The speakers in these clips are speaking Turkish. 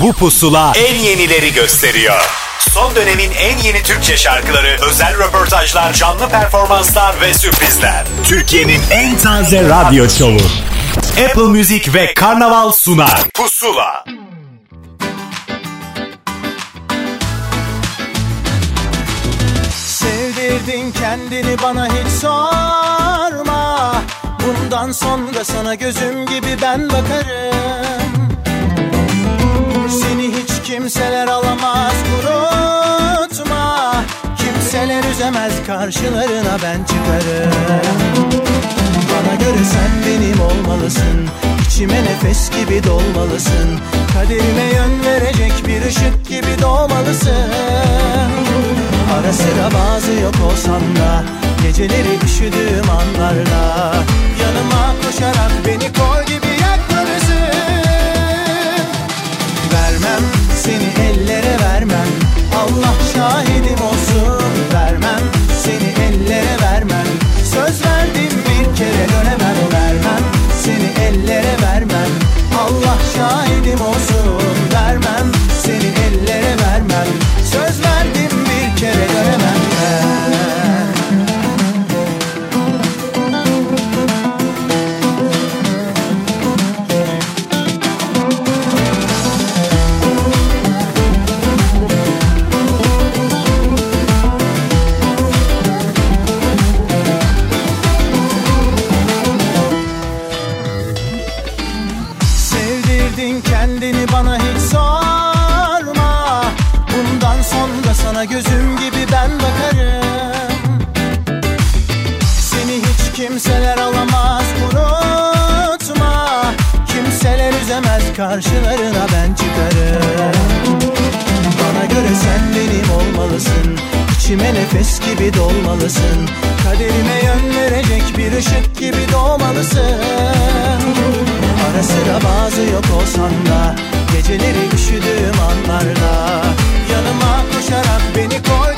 Bu pusula en yenileri gösteriyor. Son dönemin en yeni Türkçe şarkıları, özel röportajlar, canlı performanslar ve sürprizler. Türkiye'nin en taze radyo şovu. Apple Music ve Karnaval sunar. Pusula. Sevdirdin kendini bana hiç sorma Bundan sonra sana gözüm gibi ben bakarım Seni hiç kimseler alamaz kurutma Kimseler üzemez karşılarına ben çıkarım. Bana göre sen benim olmalısın. İçime nefes gibi dolmalısın. Kaderime yön verecek bir ışık gibi doğmalısın. Ara sıra bazı yok olsam da Geceleri üşüdüğüm anlarda Yanıma koşarak beni kol gibi ellere vermem. Allah şahidim olsun Vermem. Seni ellere vermem. Söz verdim bir kere dönemem Vermem. Seni ellere vermem. Allah şahidim olsun Vermem. Seni ellere vermem. Söz karşılarına ben çıkarım. Bana göre sen benim olmalısın. İçime nefes gibi dolmalısın. Kaderime yön verecek bir ışık gibi doğmalısın. Ara sıra bazı yok olsan da Geceleri üşüdüğüm anlarda Yanıma koşarak beni kol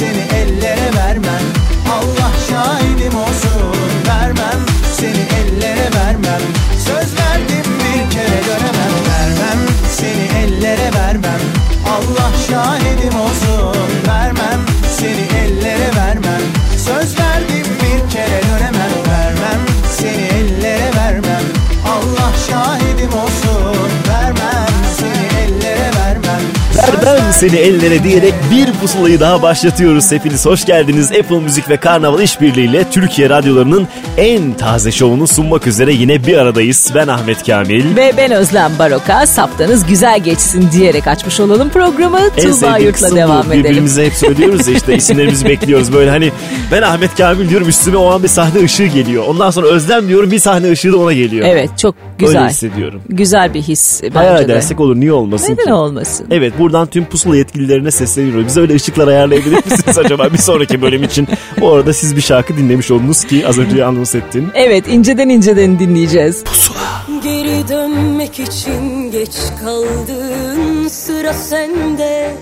Vermem seni ellere diyerek bir pusulayı daha başlatıyoruz. Hepiniz hoş geldiniz. Apple Müzik ve Karnaval işbirliğiyle Türkiye radyolarının en taze şovunu sunmak üzere yine bir aradayız. Ben Ahmet Kamil. Ve ben Özlem Baroka. Saptanız güzel geçsin diyerek açmış olalım programı. En Tuğba Yurt'la devam bu. edelim. Birbirimize hep söylüyoruz ya işte isimlerimizi bekliyoruz. Böyle hani ben Ahmet Kamil diyorum üstüme o an bir sahne ışığı geliyor. Ondan sonra Özlem diyorum bir sahne ışığı da ona geliyor. Evet çok Öyle güzel. hissediyorum. Güzel bir his bence Hayal de. edersek olur niye olmasın Neden ki? olmasın? Evet buradan tüm pusula yetkililerine sesleniyoruz. Bize öyle ışıklar ayarlayabilir misiniz acaba bir sonraki bölüm için? Bu arada siz bir şarkı dinlemiş oldunuz ki az önce anons ettin. Evet inceden inceden dinleyeceğiz. Geri dönmek için geç kaldın sıra sende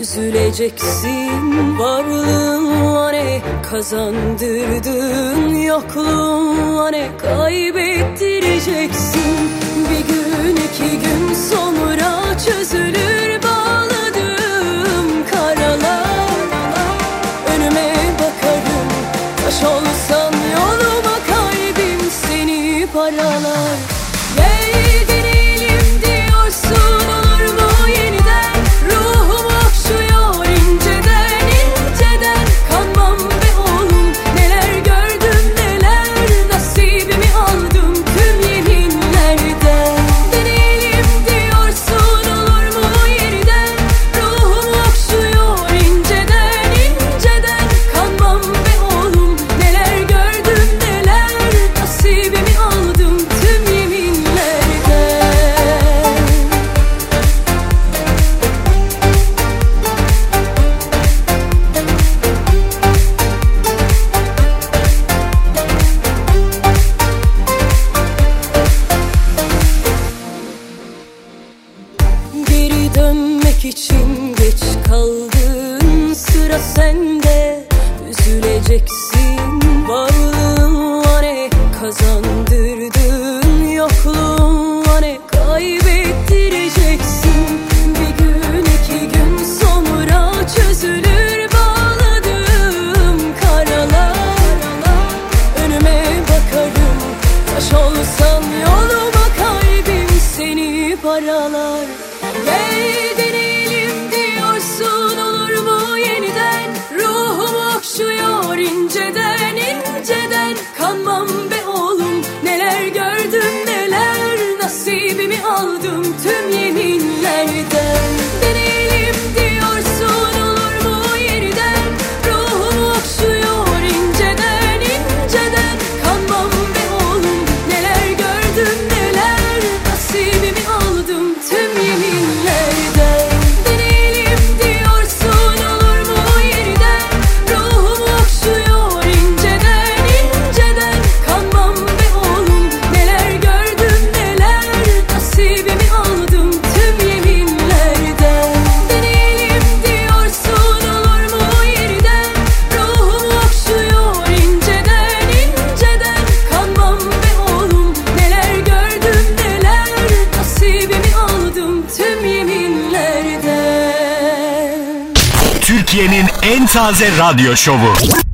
Üzüleceksin varlığınla ne kazandırdın Yokluğunla ne kaybettireceksin. Bir gün iki gün sonra çözülür Türkiye'nin en taze radyo şovu.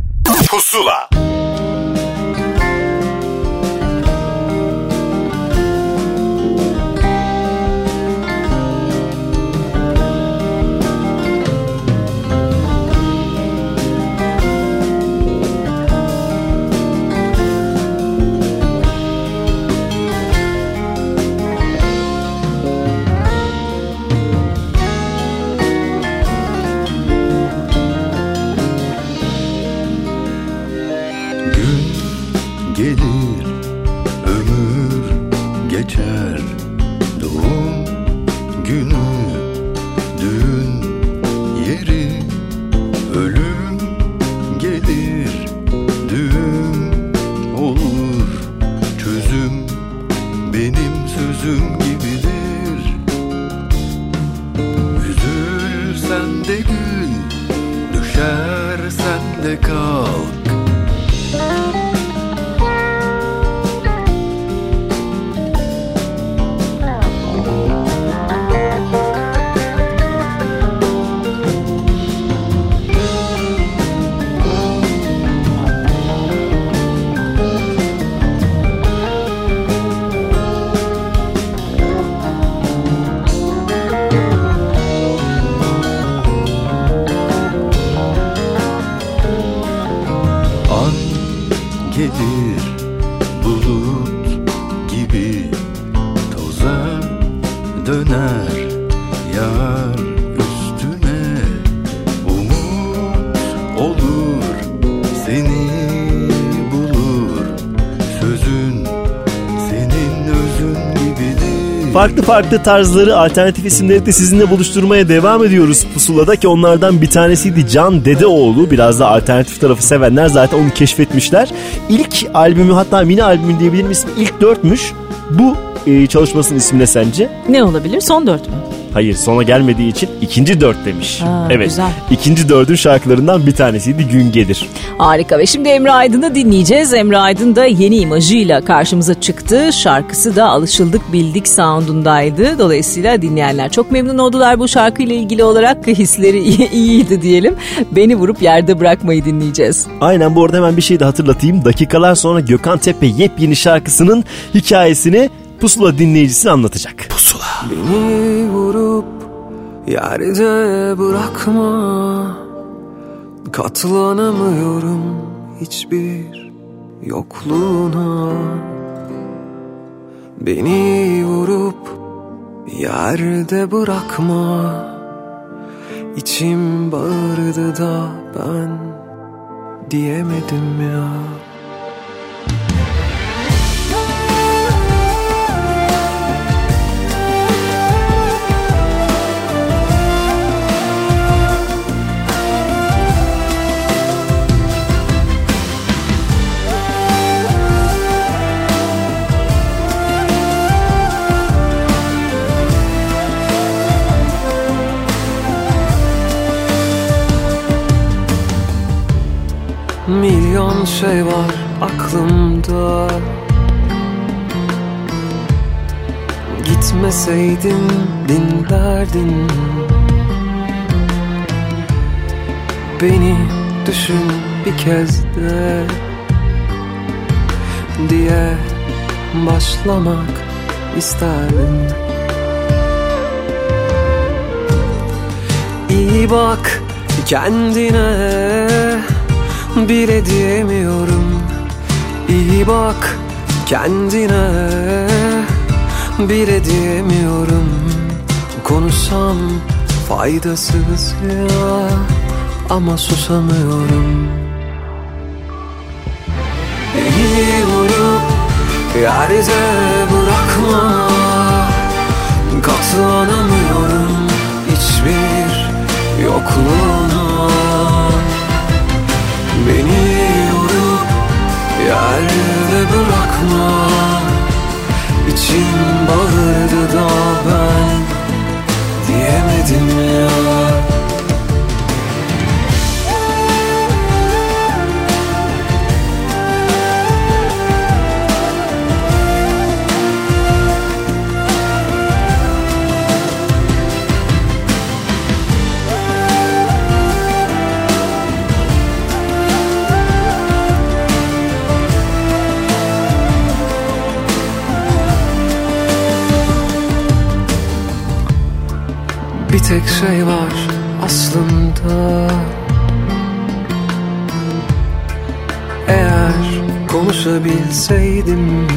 Farklı farklı tarzları, alternatif isimleri de sizinle buluşturmaya devam ediyoruz Pusula'da ki onlardan bir tanesiydi Can Dedeoğlu. Biraz da alternatif tarafı sevenler zaten onu keşfetmişler. İlk albümü hatta mini albümü diyebilir miyiz? İlk dörtmüş. Bu e, çalışmasının ismi ne sence? Ne olabilir? Son dört mü? Hayır sona gelmediği için ikinci dört demiş. Ha, evet. güzel. İkinci dördün şarkılarından bir tanesiydi Gün Gelir. Harika ve şimdi Emre Aydın'ı dinleyeceğiz. Emre Aydın da yeni imajıyla karşımıza çıktı. Şarkısı da alışıldık bildik soundundaydı. Dolayısıyla dinleyenler çok memnun oldular bu şarkıyla ilgili olarak. Hisleri iyi- iyiydi diyelim. Beni vurup yerde bırakmayı dinleyeceğiz. Aynen bu arada hemen bir şey de hatırlatayım. Dakikalar sonra Gökhan Tepe yepyeni şarkısının hikayesini Pusula dinleyicisine anlatacak. Pusula. Beni vurup yerde bırakma Katlanamıyorum hiçbir yokluğuna. Beni vurup yerde bırakma. İçim bağırdı da ben diyemedim ya Milyon şey var aklımda. Gitmeseydin dinlerdin Beni düşün bir kez de Diye başlamak isterdim. İyi bak kendine bile diyemiyorum. İyi bak kendine bile diyemiyorum. Konuşsam faydasız ya ama susamıyorum. Beni vurup yerde bırakma Katlanamıyorum. Hiçbir yokluğuna bırakma. İçim bağırdı da ben diyemedim ya Tek şey var aslında. Eğer konuşabilseydim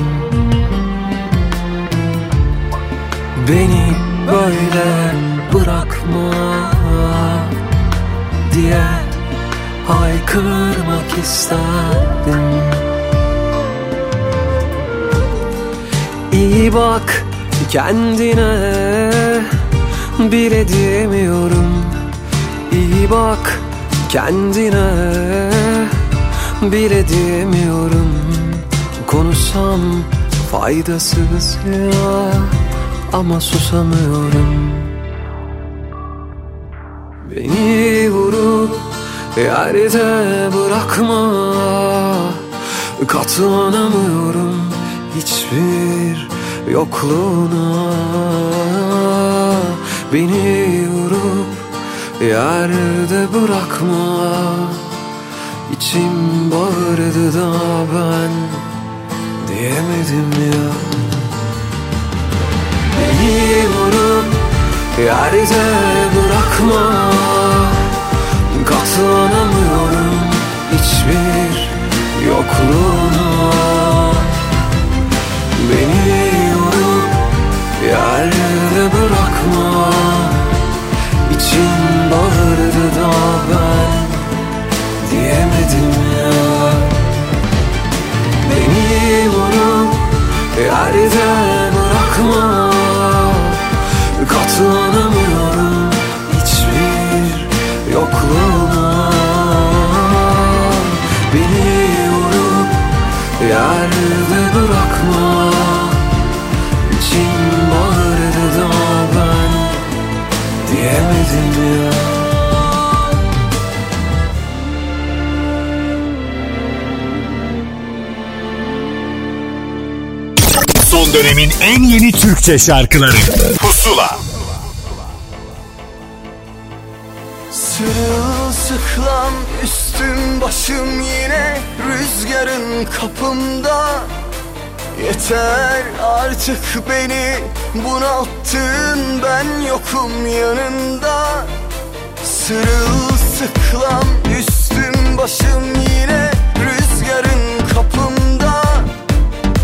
Beni böyle bırakma diye haykırmak isterdim. İyi bak kendine bile diyemiyorum. İyi bak kendine. Bile diyemiyorum. Konuşsam faydasız ya ama susamıyorum. Beni vurup yerde bırakma Katlanamıyorum hiçbir yokluğuna Beni vurup yerde bırakma. İçim bağırdı da ben diyemedim ya. Beni vurup yerde bırakma. Katlanamıyorum hiçbir yokluğuna. Beni yorup yerde bağırdı da ben diyemedim ya. Beni vurup yerde bırakma. Katlanamıyorum hiçbir yokluğuna Beni vurup yerde bırakma ya Son dönemin en yeni Türkçe şarkıları. Pusula. Sırılsıklam üstüm başım yine rüzgarın kapımda Yeter artık beni bunalttın ben yokum yanında. Sırılsıklam üstüm başım yine rüzgarın kapımda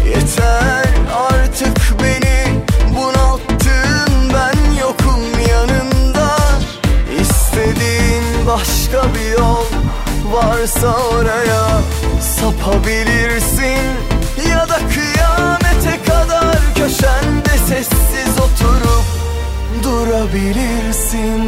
Yeter artık beni bunalttın ben yokum yanında. İstediğin başka bir yol varsa oraya sapabilirsin. Ya da kıyamete kadar oturup durabilirsin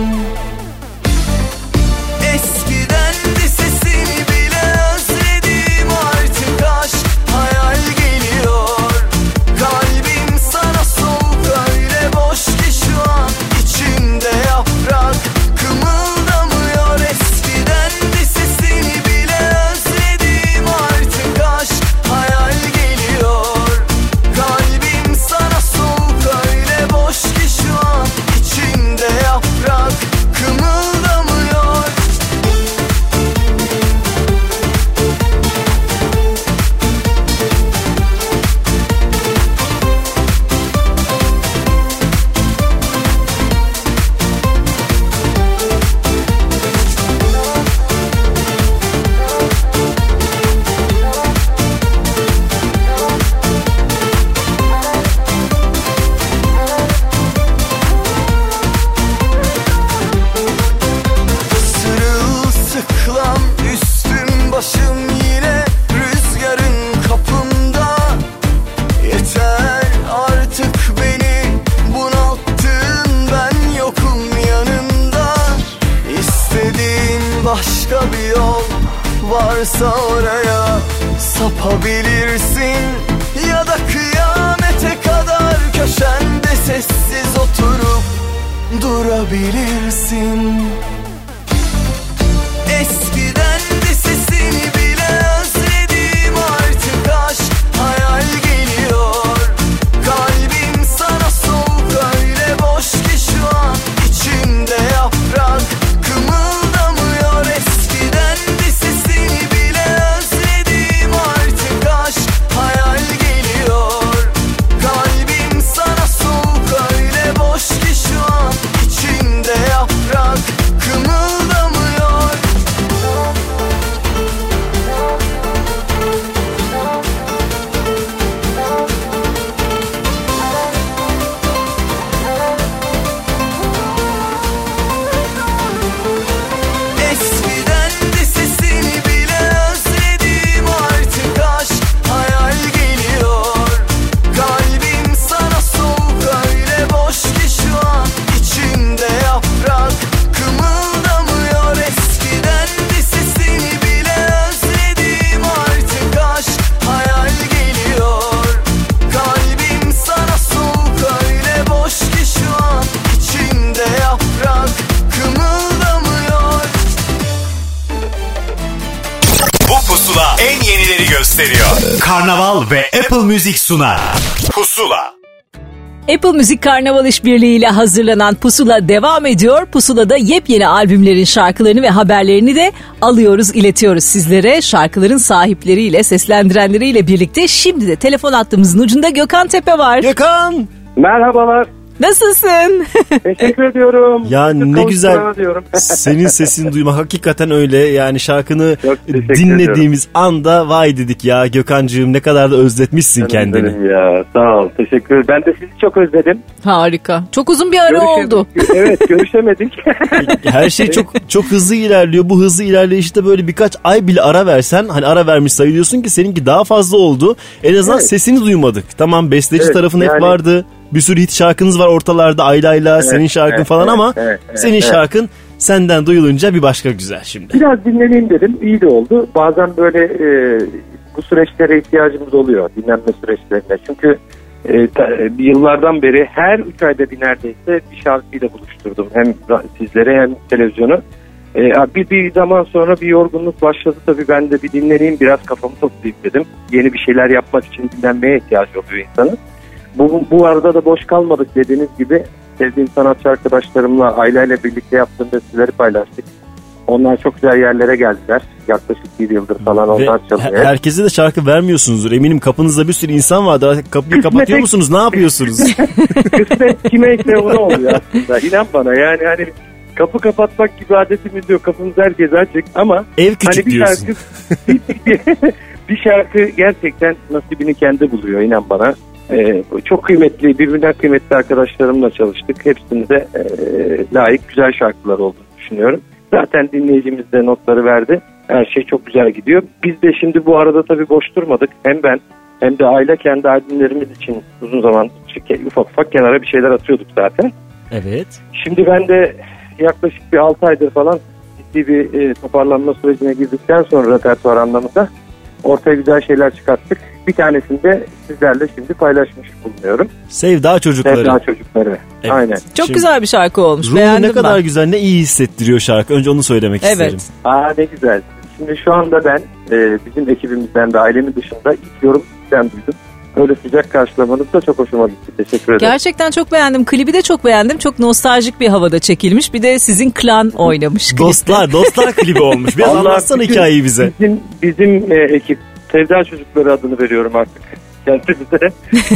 başka bir yol varsa oraya sapabilirsin ya da kıyamete kadar köşende sessiz oturup durabilirsin. Apple Müzik sunar. Pusula. Apple Müzik Karnaval İşbirliği ile hazırlanan Pusula devam ediyor. Pusula'da yepyeni albümlerin şarkılarını ve haberlerini de alıyoruz, iletiyoruz sizlere. Şarkıların sahipleriyle, seslendirenleriyle birlikte şimdi de telefon hattımızın ucunda Gökhan Tepe var. Gökhan! Merhabalar. Nasılsın? Teşekkür ediyorum. Ya Sık ne güzel Diyorum. senin sesini duymak hakikaten öyle yani şarkını dinlediğimiz anda vay dedik ya Gökhancığım ne kadar da özletmişsin kendini. Benim ya sağ ol teşekkür ederim. Ben de sizi çok özledim. Harika. Çok uzun bir ara Görüşemedik. oldu. evet görüşemedik. Her şey çok çok hızlı ilerliyor. Bu hızlı ilerleyişte böyle birkaç ay bile ara versen hani ara vermiş sayılıyorsun ki seninki daha fazla oldu. En azından Evet. sesini duymadık. Tamam besteci Evet, tarafın hep yani- vardı. Bir sürü hit şarkınız var ortalarda Ayla'yla senin şarkın evet, falan evet, ama evet, evet, senin evet. şarkın senden duyulunca bir başka güzel şimdi. Biraz dinleneyim dedim. İyi de oldu. Bazen böyle e, bu süreçlere ihtiyacımız oluyor. Dinlenme süreçlerine. Çünkü e, ta- e, yıllardan beri her üç ayda bir neredeyse bir şarkıyla buluşturdum. Hem sizlere hem televizyonu. E, bir, bir zaman sonra bir yorgunluk başladı tabii ben de bir dinleneyim biraz kafamı toplayayım dedim. Yeni bir şeyler yapmak için dinlenmeye ihtiyacı oluyor insanın. Bu, bu arada da boş kalmadık dediğiniz gibi sevdiğim sanatçı arkadaşlarımla aileyle birlikte yaptığım besteleri paylaştık. Onlar çok güzel yerlere geldiler. Yaklaşık bir yıldır falan onlar çalıyor. herkese de şarkı vermiyorsunuzdur. Eminim kapınızda bir sürü insan vardır. Kapıyı kapatıyor musunuz? Ne yapıyorsunuz? Kısmet kime ise ona oluyor aslında. İnan bana yani hani kapı kapatmak gibi adetimiz yok. Kapımız herkese açık ama Ev küçük hani bir diyorsun. şarkı bir, bir şarkı gerçekten nasibini kendi buluyor inan bana. Ee, çok kıymetli, birbirinden kıymetli arkadaşlarımla çalıştık. Hepsinde de e, layık güzel şarkılar olduğunu düşünüyorum. Zaten dinleyicimiz de notları verdi. Her şey çok güzel gidiyor. Biz de şimdi bu arada tabii boş durmadık. Hem ben hem de aile kendi albümlerimiz için uzun zaman ufak ufak kenara bir şeyler atıyorduk zaten. Evet. Şimdi ben de yaklaşık bir 6 aydır falan ciddi bir e, toparlanma sürecine girdikten sonra repertuar anlamında ortaya güzel şeyler çıkarttık. Bir tanesini de sizlerle şimdi paylaşmış bulunuyorum. Sevda çocukları. Sevda çocukları. Evet. Aynen. Çok Şimdi- güzel bir şarkı olmuş. Ruhu Beğendim ne kadar ben. güzel ne iyi hissettiriyor şarkı. Önce onu söylemek Evet. isterim. Aa ne güzel. Şimdi şu anda ben e, bizim ekibimizden de ailemin dışında ilk yorum sizden duydum. Öyle sıcak karşılamanız da çok hoşuma gitti. Teşekkür ederim. Gerçekten çok beğendim. Klibi de çok beğendim. Çok nostaljik bir havada çekilmiş. Bir de sizin klan oynamış. klipte. Dostlar, dostlar klibi olmuş. Biraz Allah anlatsana bütün- hikayeyi bize. Bizim, bizim e, ekip Sevda Çocukları adını veriyorum artık kendimize.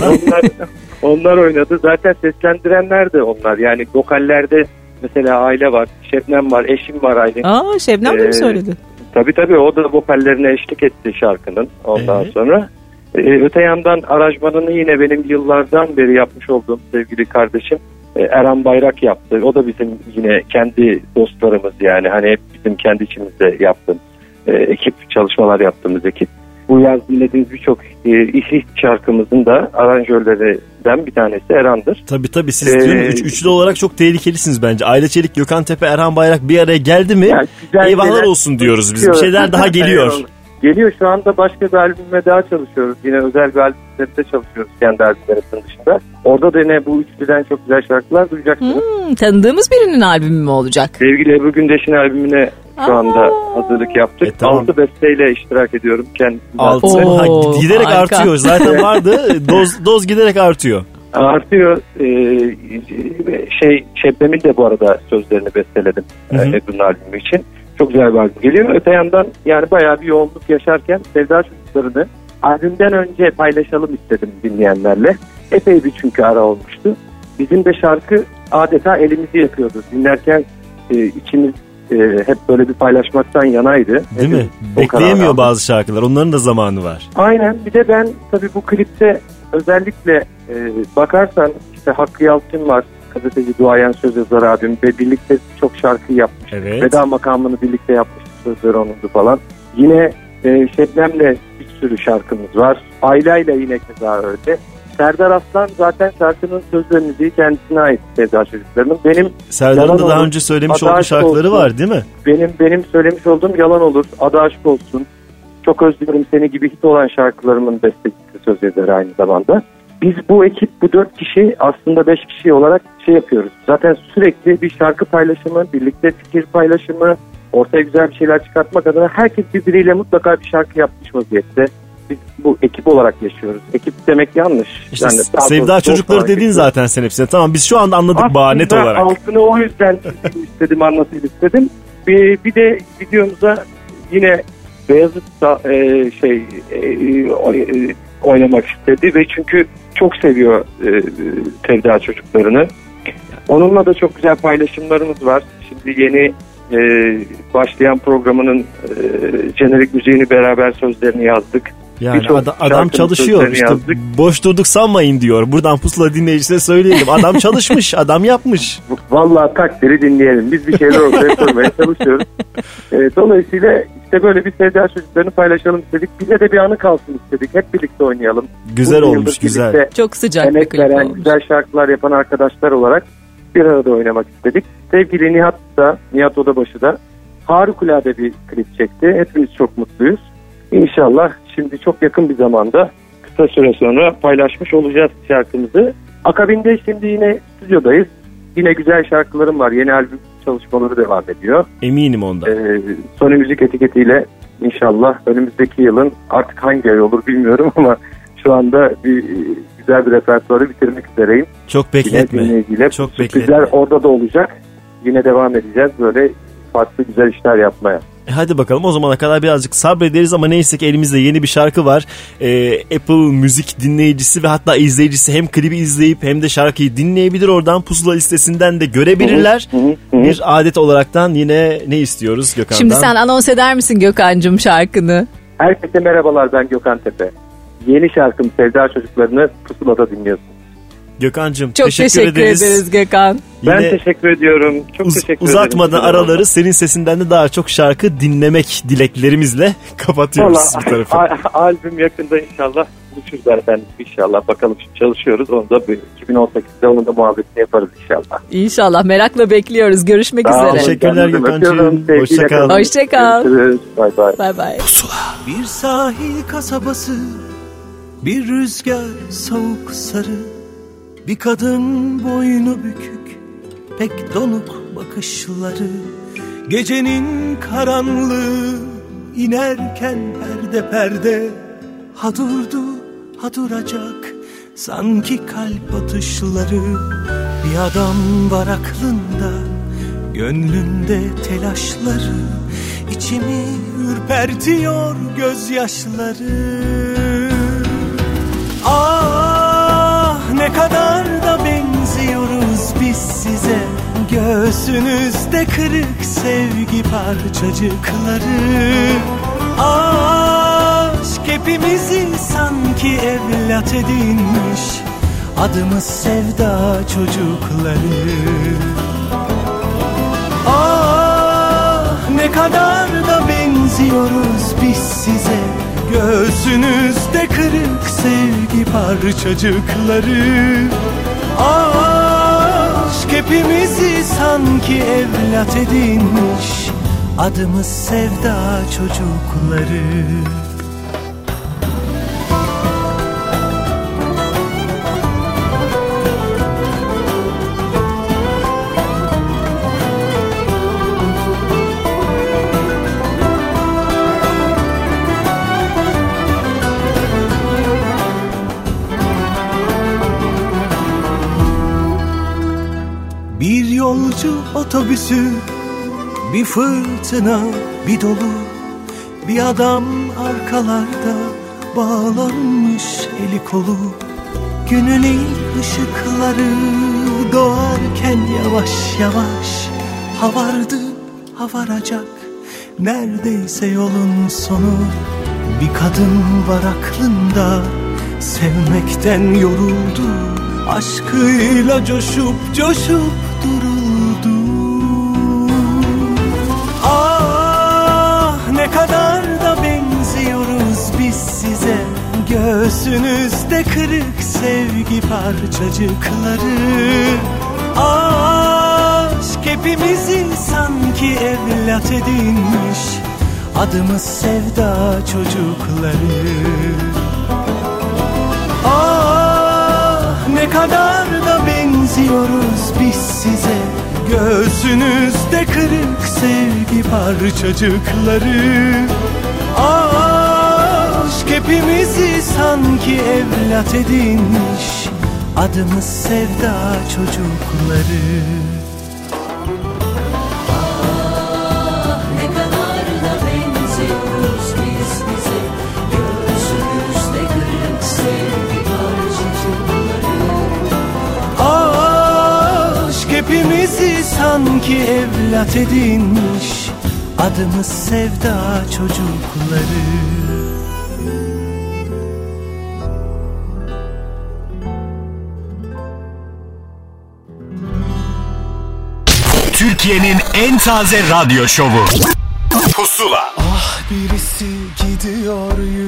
onlar, onlar oynadı. Zaten seslendirenler de onlar. Yani vokallerde mesela aile var, Şebnem var, eşim var aile. Aa Şebnem de mi Ee, söyledi? Tabii tabii o da vokallerine eşlik etti şarkının ondan Evet. sonra. Ee, öte yandan aranjmanını yine benim yıllardan beri yapmış olduğum sevgili kardeşim e, Eren Bayrak yaptı. O da bizim yine kendi dostlarımız yani hani hep bizim kendi içimizde yaptığımız e, ekip çalışmalar yaptığımız ekip. Bu yaz dinlediğiniz birçok e, hit şarkımızın da aranjörleri üçlüden bir tanesi Erhan'dır. Tabii tabii siz Ee, diyorum, üç, üçlü olarak çok tehlikelisiniz bence. Aile Çelik, Gökhan Tepe, Erhan Bayrak bir araya geldi mi Yani eyvahlar şeyler olsun diyoruz biz. Bir şeyler daha geliyor. Geliyor şu anda başka bir albüme daha çalışıyoruz. Yine özel bir albümde çalışıyoruz kendi albümlerimizin dışında. Orada da yine bu üçlüden çok güzel şarkılar duyacaksınız. Hmm, tanıdığımız birinin albümü mü olacak? Sevgili Ebru Gündeş'in albümüne şu anda Aa. hazırlık yaptık. E, tamam. Altı besteyle iştirak ediyorum kendisi. Altı. Oo, Ha, giderek harika. artıyor. Zaten vardı. Doz doz giderek artıyor. Artıyor. Ee, şey Şebnem'in de bu arada sözlerini besteledim Ebru'nun albümü için. Çok güzel bir albüm geliyor. Öte yandan yani bayağı bir yoğunluk yaşarken Sevda Çocukları'nı albümden önce paylaşalım istedim dinleyenlerle. Epey bir çünkü ara olmuştu. Bizim de şarkı adeta elimizi yakıyordu. Dinlerken e, içimiz e, hep böyle bir paylaşmaktan yanaydı. Değil mi? Hepimiz o Bekleyemiyor bazı şarkılar. Onların da zamanı var. Aynen. Bir de ben tabii bu klipte özellikle e, bakarsan işte Hakkı Yalçın var. Gazeteci duayen söz yazarı abim ve birlikte çok şarkı yapmış. Evet. Veda makamını birlikte yapmış. Sözleri onundu falan. Yine e, Şebnem'le bir sürü şarkımız var. Aila'yla yine keza öyle. Serdar Aslan zaten şarkının söz ve müziği kendisine ait Sevda Çocukları'nın. Benim Serdar'ın da daha olur. önce söylemiş olduğu şarkıları olsun. var değil mi? benim benim söylemiş olduğum yalan olur. Adı aşk olsun. Çok özlüyorum seni gibi hit olan şarkılarımın bestecisi söz yazarı aynı zamanda. Biz bu ekip bu dört kişi aslında beş kişi olarak şey yapıyoruz. Zaten sürekli bir şarkı paylaşımı, birlikte fikir paylaşımı, ortaya güzel bir şeyler çıkartmak adına herkes birbiriyle mutlaka bir şarkı yapmış vaziyette. Biz bu ekip olarak yaşıyoruz. Ekip demek yanlış. İşte Yani Sevda çocukları dediğin yaşıyoruz. zaten sen hepsine. Tamam biz şu anda anladık bağ net olarak. altını o yüzden istedim anlatayım istedim. Bir, bir de videomuza yine Beyazıt da, e, şey e, e, oynamak istedi ve çünkü çok seviyor e, Sevda çocuklarını. Onunla da çok güzel paylaşımlarımız var. Şimdi yeni e, başlayan programının e, jenerik müziğini beraber sözlerini yazdık. Yani ada- adam çalışıyor. İşte yazdık. boş durduk sanmayın diyor. Buradan pusula dinleyicisine söyleyelim. Adam çalışmış, adam yapmış. Vallahi takdiri dinleyelim. Biz bir şeyler ortaya koymaya çalışıyoruz. E, dolayısıyla işte böyle bir sevda çocuklarını paylaşalım istedik. Bize de bir anı kalsın istedik. Hep birlikte oynayalım. Güzel Uzun olmuş, güzel. Çok sıcak bir Emek klip veren, olmuş. güzel şarkılar yapan arkadaşlar olarak bir arada oynamak istedik. Sevgili Nihat da, Nihat Odabaşı da harikulade bir klip çekti. Hepimiz çok mutluyuz. İnşallah şimdi çok yakın bir zamanda kısa süre sonra paylaşmış olacağız şarkımızı. Akabinde şimdi yine stüdyodayız. Yine güzel şarkılarım var. Yeni albüm çalışmaları devam ediyor. Eminim ondan. Ee, Sony Müzik etiketiyle inşallah önümüzdeki yılın artık hangi ay olur bilmiyorum ama şu anda bir güzel bir repertuarı bitirmek üzereyim. Çok Yine bekletme. dinleyiciyle Çok sürprizler bekletme. orada da olacak. Yine devam edeceğiz böyle farklı güzel işler yapmaya. E Hadi bakalım o zamana kadar birazcık sabrederiz ama neyse ki elimizde yeni bir şarkı var. Ee, Apple Müzik dinleyicisi ve hatta izleyicisi hem klibi izleyip hem de şarkıyı dinleyebilir oradan pusula listesinden de görebilirler. Bir adet olaraktan yine ne istiyoruz Gökhan'dan? Şimdi sen anons eder misin Gökhan'cığım şarkını? Herkese merhabalar ben Gökhan Tepe. Yeni şarkım Sevda Çocuklarını Pusula'da dinliyorsunuz. Gökhan'cığım Çok teşekkür, teşekkür, ederiz. ederiz Gökhan. Ben Yine teşekkür ediyorum. Çok uz- teşekkür uzatmadan ederim. araları senin sesinden de daha çok şarkı dinlemek dileklerimizle kapatıyoruz Valla bu tarafı. a- albüm yakında inşallah buluşuruz zaten inşallah. Bakalım şimdi çalışıyoruz. Onu da bir 2018'de onun da muhabbetini yaparız inşallah. İnşallah merakla bekliyoruz. Görüşmek Sağ olun, üzere. Teşekkürler Gökhan'cığım. bakıyorum. Sevgiyle Hoşça kal. kalın. Hoşça kal. Görüşürüz. Bay bay. Bay bay. Bir sahil kasabası Bir rüzgar soğuk sarı Bir kadın boynu bükük Pek donuk bakışları. Gecenin karanlığı inerken perde perde. Ha durdu ha duracak Sanki kalp atışları. Bir adam var aklında Gönlünde telaşları. İçimi ürpertiyor gözyaşları. Ah ne kadar da benziyoruz biz size. Göğsünüzde kırık sevgi parçacıkları. Aşk hepimizi sanki evlat edinmiş. Adımız sevda çocukları. Ah ne kadar da benziyoruz biz size. Göğsünüzde kırık sevgi parçacıkları. Aşk hepimizi sanki evlat edinmiş. Adımız sevda çocukları otobüsü Bir fırtına bir dolu. Bir adam arkalarda Bağlanmış eli kolu. Günün ilk ışıkları Doğarken yavaş yavaş Havardı havaracak. Neredeyse yolun sonu Bir kadın var aklında. Sevmekten yoruldu Aşkıyla coşup coşup duruldu Ah ne kadar da benziyoruz biz size. Göğsünüzde kırık sevgi parçacıkları. Aşk hepimizi sanki evlat edinmiş. Adımız sevda çocukları. Ah ne kadar da benziyoruz biz size Göğsünüzde kırık sevgi parçacıkları. Aşk hepimizi sanki evlat edinmiş. Adımız sevda çocukları sanki evlat edinmiş Adımız sevda çocukları Türkiye'nin en taze radyo şovu. Pusula. Ah birisi gidiyor yüreğimi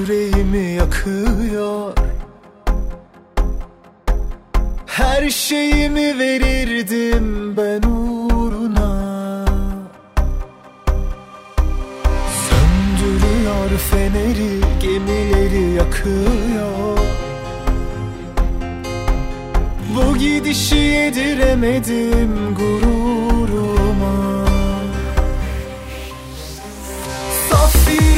feel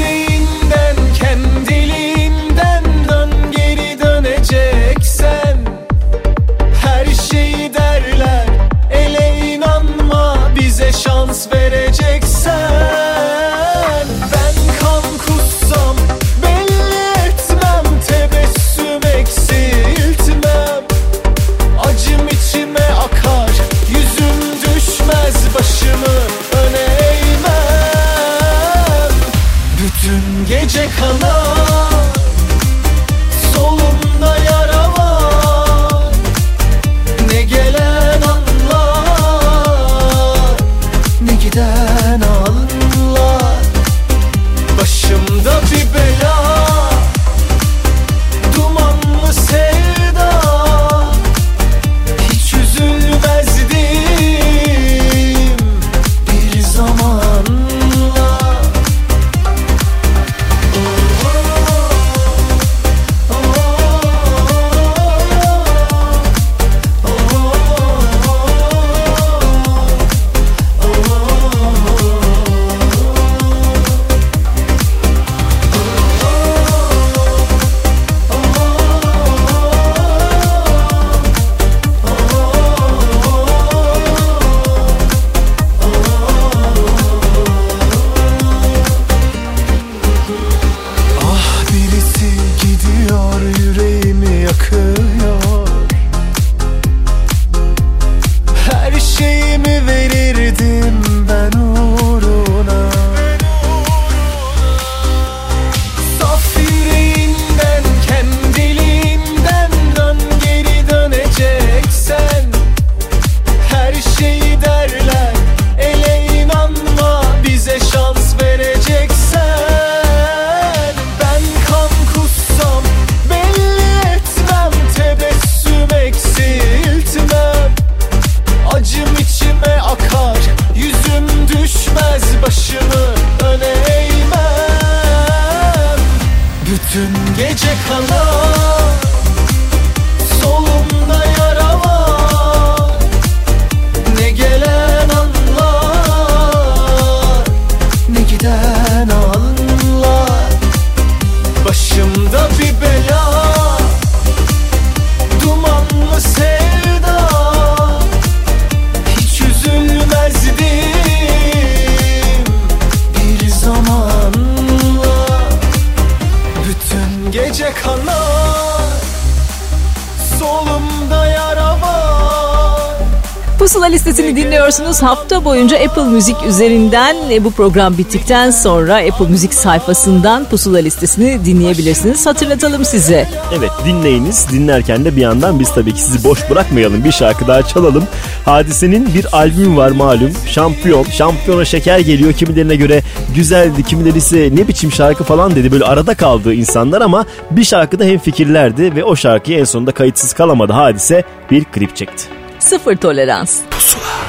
dinliyorsunuz. Hafta boyunca Apple Müzik üzerinden e, bu program bittikten sonra Apple Müzik sayfasından Pusula listesini dinleyebilirsiniz. Hatırlatalım size. Evet dinleyiniz. Dinlerken de bir yandan biz tabii ki sizi boş bırakmayalım. Bir şarkı daha çalalım. Hadise'nin bir albüm var malum. Şampiyon. Şampiyona şeker geliyor. Kimilerine göre güzeldi. Kimileri ise ne biçim şarkı falan dedi. Böyle arada kaldığı insanlar ama bir şarkıda hem fikirlerdi ve o şarkıyı en sonunda kayıtsız kalamadı. Hadise bir klip çekti. Sıfır tolerans.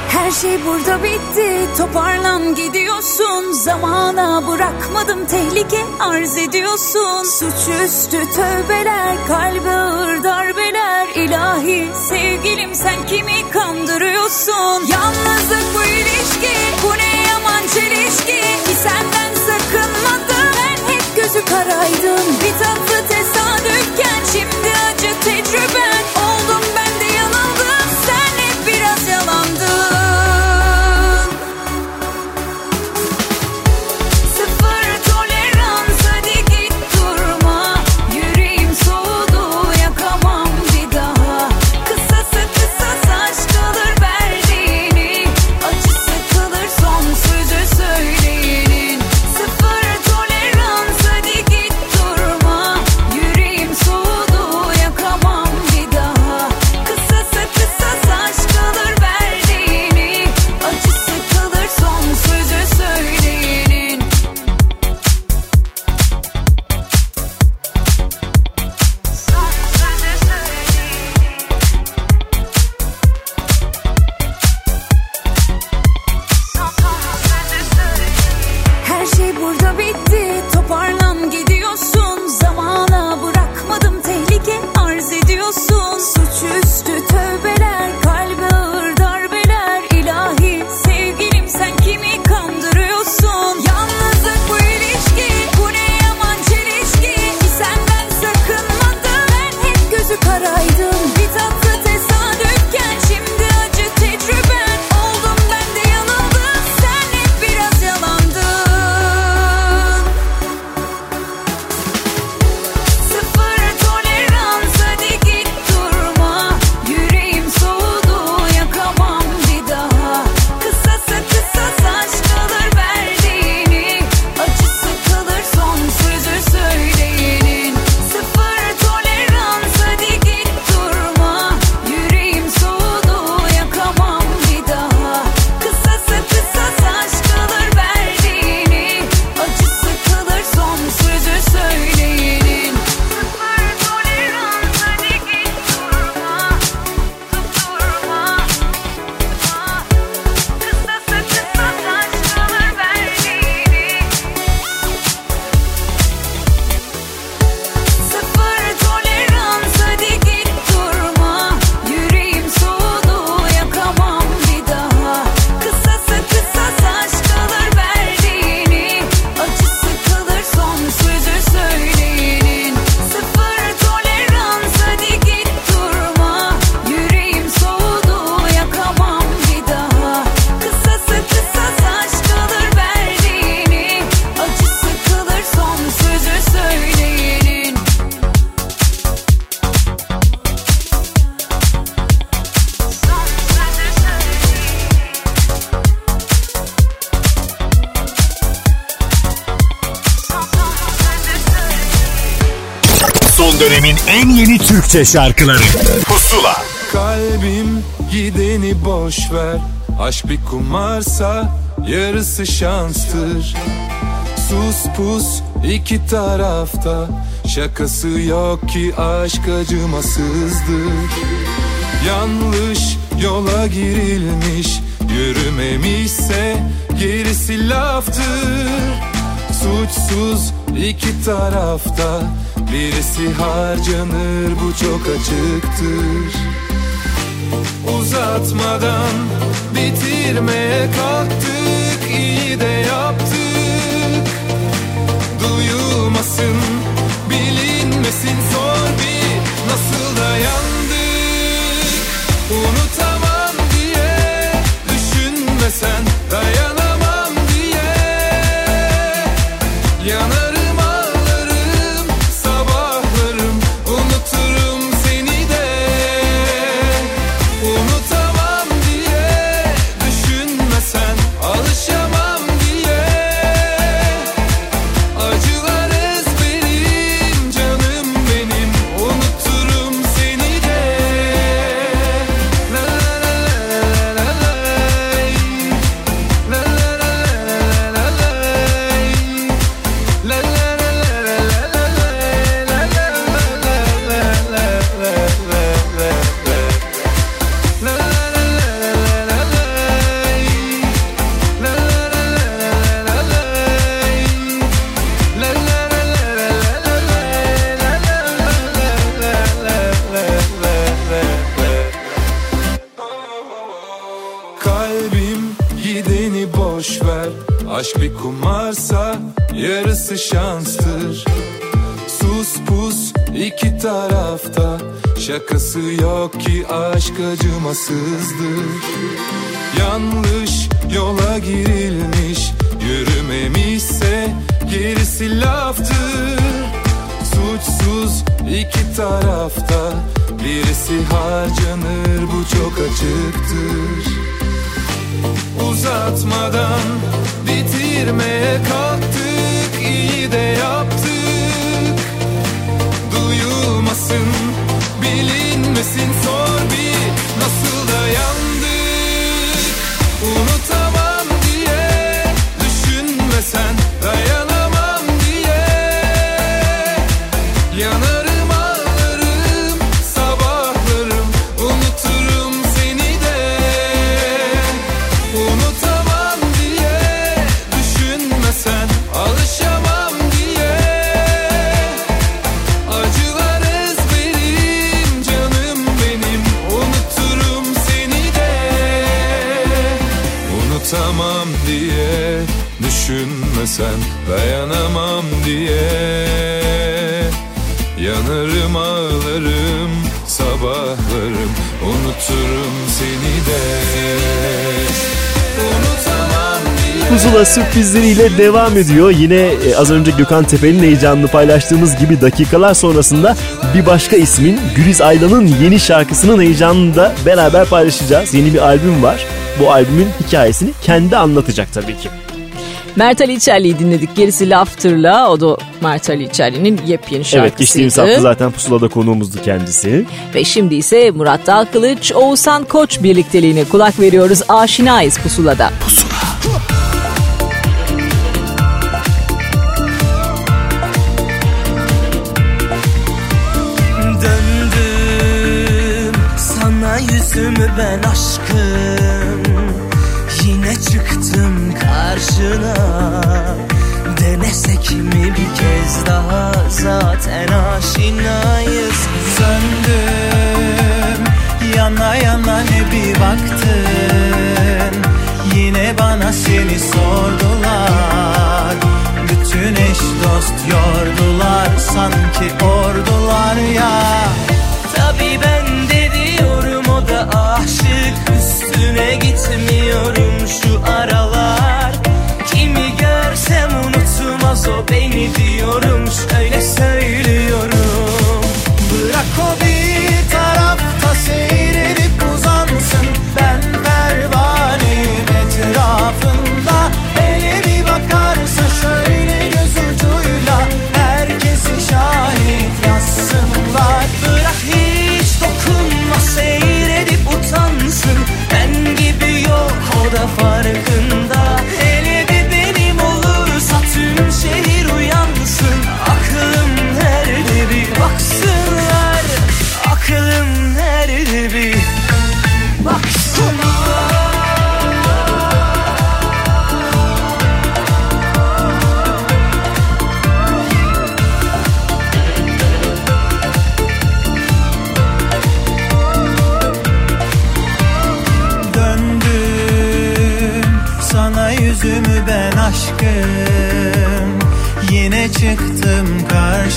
Her şey burada bitti. Toparlan gidiyorsun. Zamana bırakmadım tehlike arz ediyorsun. Suçüstü tövbeler kalbe ağır darbeler. İlahi sevgilim sen kimi kandırıyorsun? Yalnızlık bu ilişki bu ne yaman çelişki? Ki senden sakınmadım. Ben hep gözü karaydım. Bir tatlı tesadüfken şimdi acı tecrüben en yeni Türkçe şarkıları. Pusula. Kalbim gideni boş ver. Aşk bir kumarsa yarısı şanstır. Sus pus iki tarafta. Şakası yok ki aşk acımasızdır. Yanlış yola girilmiş. Yürümemişse gerisi laftır. Suçsuz iki tarafta Birisi harcanır bu çok açıktır. Uzatmadan bitirmeye kalktık iyi de yaptık. Duyulmasın bilinmesin zor bir nasıl dayandık acımasızdır düşünmesen dayanamam diye Yanarım ağlarım sabahlarım unuturum seni de Unutamam sürprizleriyle devam ediyor. Yine e, az önce Gökhan Tepe'nin heyecanını paylaştığımız gibi dakikalar sonrasında bir başka ismin Güliz Aylan'ın yeni şarkısının heyecanını da beraber paylaşacağız. Yeni bir albüm var. Bu albümün hikayesini kendi anlatacak tabii ki. Mert Ali İçerli'yi dinledik. Gerisi Laughter'la. O da Mert Ali İçerli'nin yepyeni şarkısıydı. Evet geçtiğimiz hafta zaten Pusula'da konuğumuzdu kendisi. Ve şimdi ise Murat Dalkılıç, Oğuzhan Koç birlikteliğine kulak veriyoruz. Aşinayız Pusula'da. Döndüm sana yüzümü ben Sanki ordular ya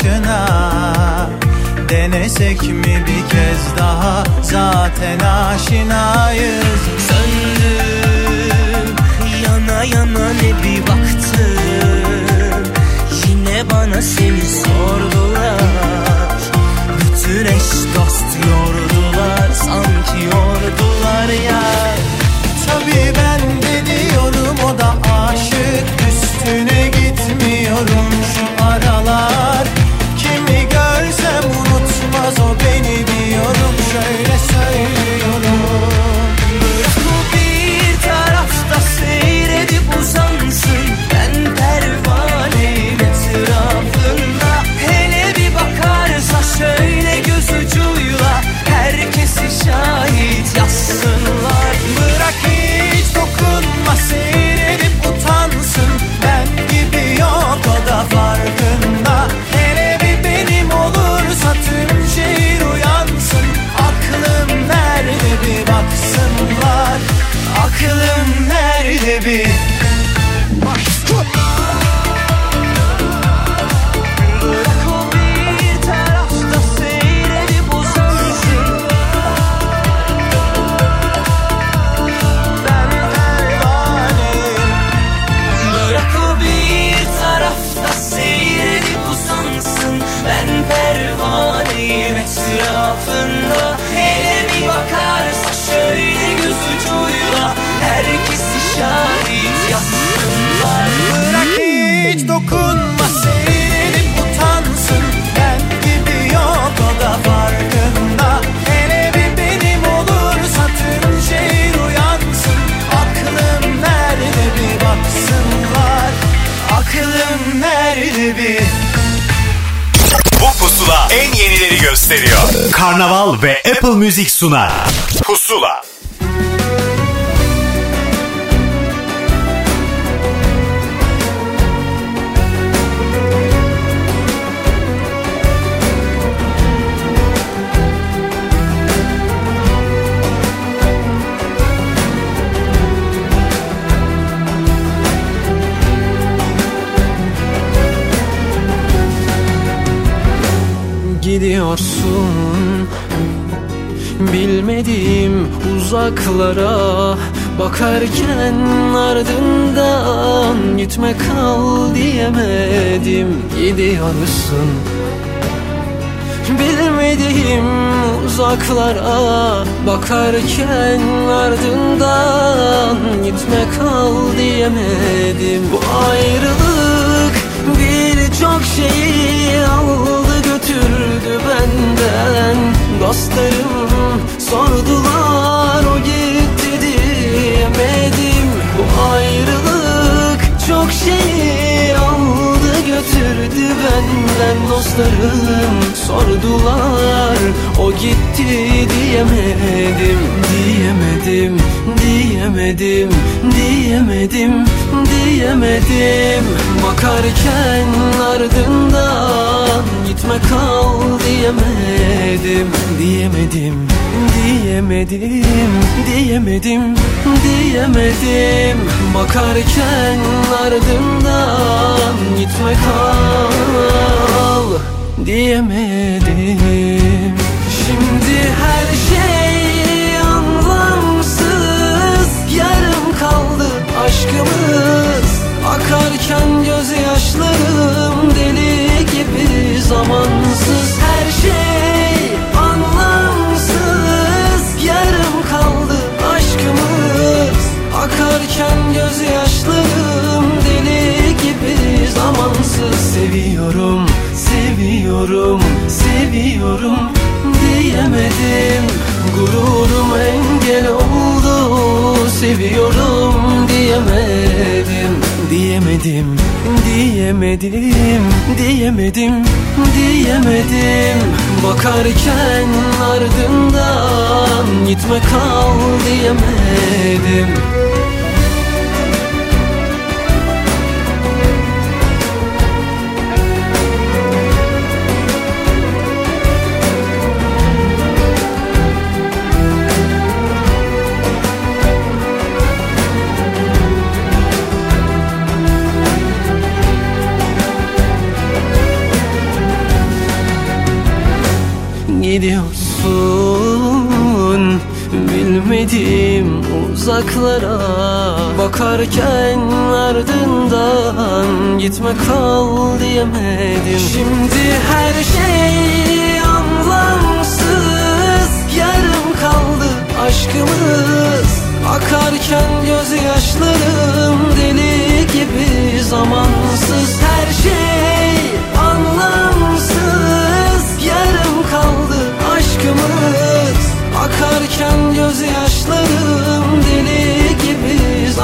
karşına Denesek mi bir kez daha? Zaten aşinayız. Söndüm yana yana ne bir baktım. Yine bana seni sordular Music Gidiyorsun? Bilmediğim uzaklara Bakarken ardından Gitme kal diyemedim. Bu ayrılık birçok şeyi aldı götürdü benden. Dostlarım sordular o gitti diyemedim. Bu ayrılık çok şeyi aldı götürdü benden Dostlarım. Sordular o gitti diyemedim Diyemedim, diyemedim, diyemedim, diyemedim. Bakarken ardından gitme kal diyemedim Diyemedim, diyemedim, diyemedim, diyemedim. Bakarken ardından gitme kal. Diyemedim. Şimdi her şey anlamsız. Yarım kaldı aşkımız. Akarken gözyaşlarım deli gibi zamansız Akarken gözyaşlarım deli gibi. Zamansız Seviyorum, seviyorum, seviyorum diyemedim. Gururum engel oldu Seviyorum diyemedim. Diyemedim, diyemedim, diyemedim, diyemedim. Bakarken ardından gitme kal diyemedim uzaklara Bakarken ardından Gitme kal diyemedim. Şimdi her şey anlamsız Yarım kaldı aşkımız. Akarken gözyaşlarım Deli gibi zamansız. Her şey anlamsız Yarım kaldı aşkımız. Akarken gözyaşlarım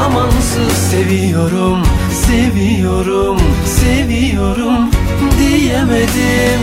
gibi zamansız Seviyorum, seviyorum, seviyorum Diyemedim.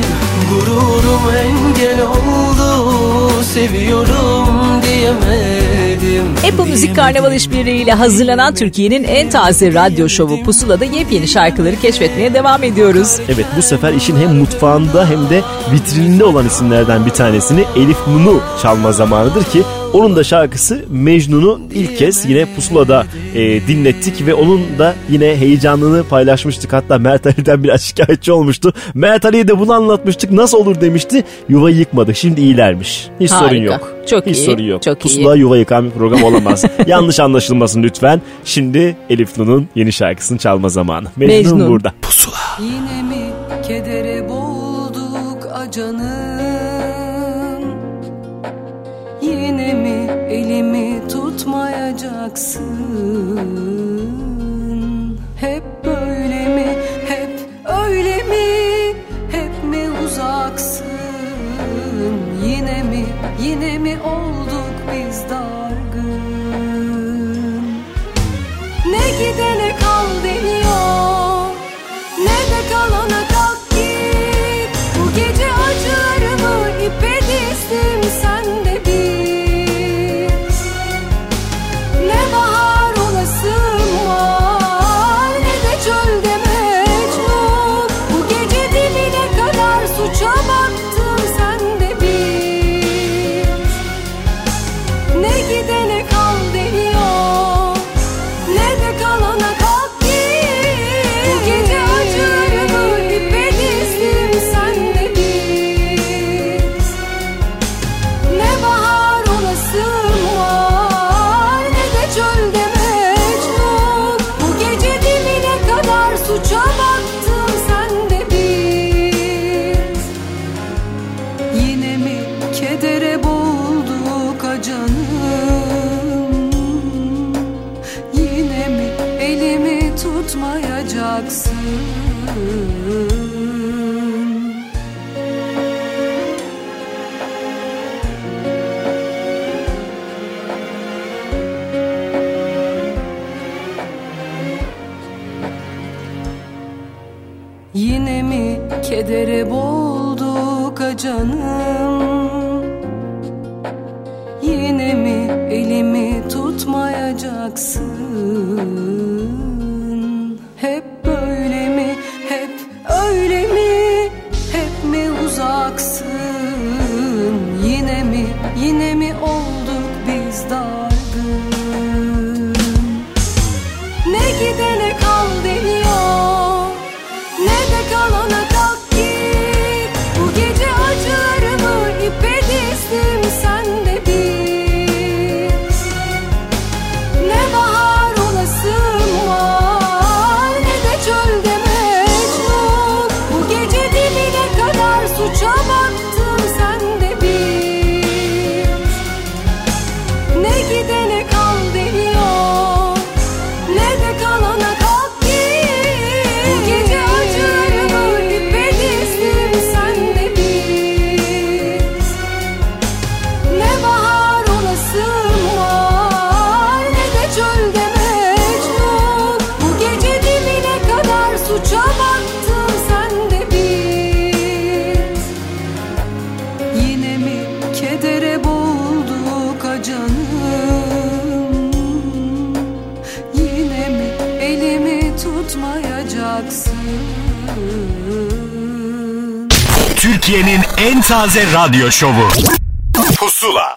Gururum engel oldu Seviyorum diyemedim. Apple Müzik Karnaval işbirliğiyle hazırlanan Türkiye'nin en taze radyo şovu Pusula'da yepyeni şarkıları keşfetmeye devam ediyoruz. Evet bu sefer işin hem mutfağında hem de vitrininde olan isimlerden bir tanesini Elif Nun'u çalma zamanıdır ki onun da şarkısı Mecnun'u ilk kez yine Pusula'da e, dinlettik ve onun da yine heyecanını paylaşmıştık. Hatta Mert Ali'den biraz şikayetçi olmuştu. Mert Ali'ye de bunu anlatmıştık. Nasıl olur demişti. Yuvayı yıkmadı. Şimdi iyilermiş. Hiç Harika. sorun yok. Çok Hiç iyi, sorun yok. çok iyi. Pusula yuva yıkan bir program olamaz. Yanlış anlaşılmasın lütfen. Şimdi Elif Nun'un yeni şarkısını çalma zamanı. Mecnun, Mecnun. burada. Yine mi kedere boğulduk acanım tutmayacaksın Hep radyo şovu. Pusula.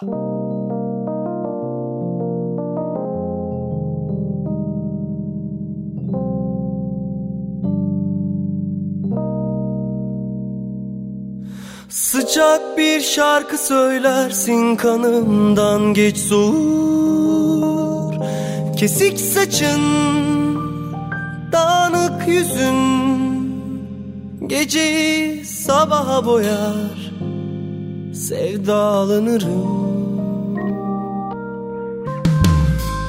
Sıcak bir şarkı söylersin kanımdan geç soğur Kesik saçın, dağınık yüzün Geceyi sabaha boyar Sevdalanırım.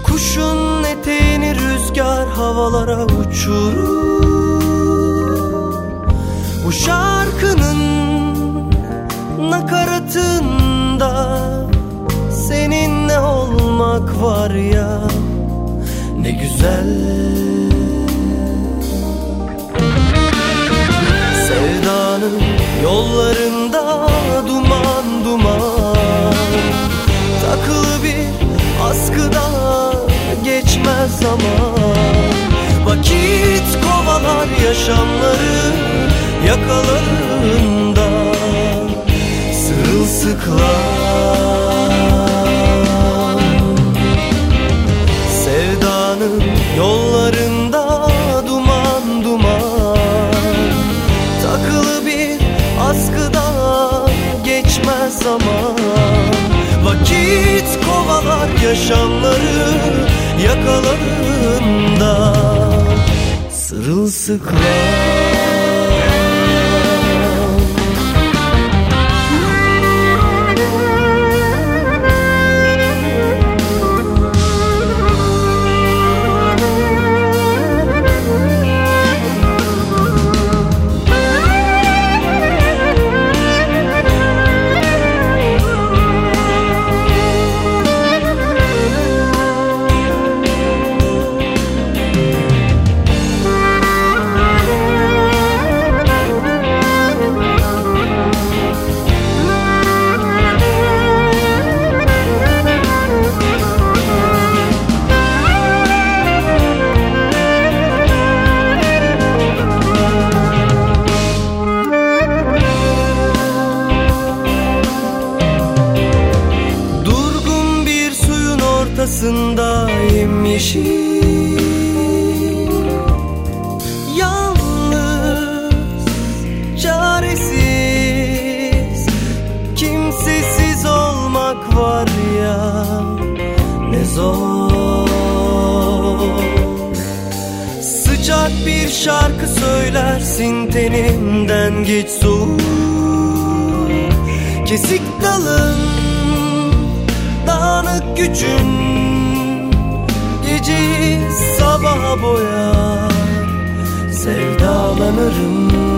Kuşun eteğini rüzgar havalara uçurur. Bu şarkının nakaratında Seninle olmak var ya? Ne güzel. Sevdanın yollarında duman duman. Takılı bir askıda geçmez zaman. Vakit kovalar yaşamları yakalarında. Sırılsıklam Sevdanın yollarında kovalar yaşamları yakalarında Sırılsıklam söylersin tenimden geç soğuk Kesik dalın dağınık gücün Geceyi sabaha boyar. Sevdalanırım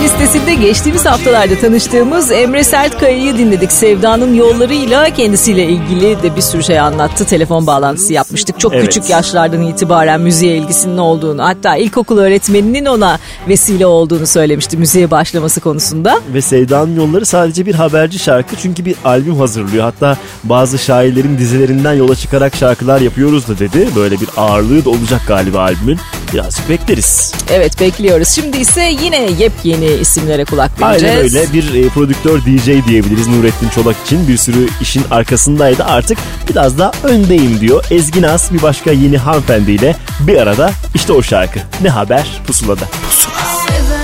listesinde geçtiğimiz haftalarda tanıştığımız Emre Sertkaya'yı dinledik. Sevda'nın yollarıyla kendisiyle ilgili de bir sürü şey anlattı. Telefon bağlantısı yapmıştık. Çok Evet. küçük yaşlardan itibaren müziğe ilgisinin olduğunu hatta ilkokul öğretmeninin ona vesile olduğunu söylemişti müziğe başlaması konusunda. Ve Sevda'nın Yolları sadece bir haberci şarkı çünkü bir albüm hazırlıyor. Hatta bazı şairlerin dizilerinden yola çıkarak şarkılar yapıyoruz da dedi. Böyle bir ağırlığı da olacak galiba albümün. Birazcık bekleriz. Evet bekliyoruz. Şimdi ise yine yepyeni isimlere kulak vereceğiz. Aynen öyle bir e, prodüktör DJ diyebiliriz Nurettin Çolak için. Bir sürü işin arkasındaydı artık biraz da öndeyim diyor. Ezgi Naz bir başka yeni hanımefendiyle bir arada işte o şarkı. Ne haber pusulada. Sever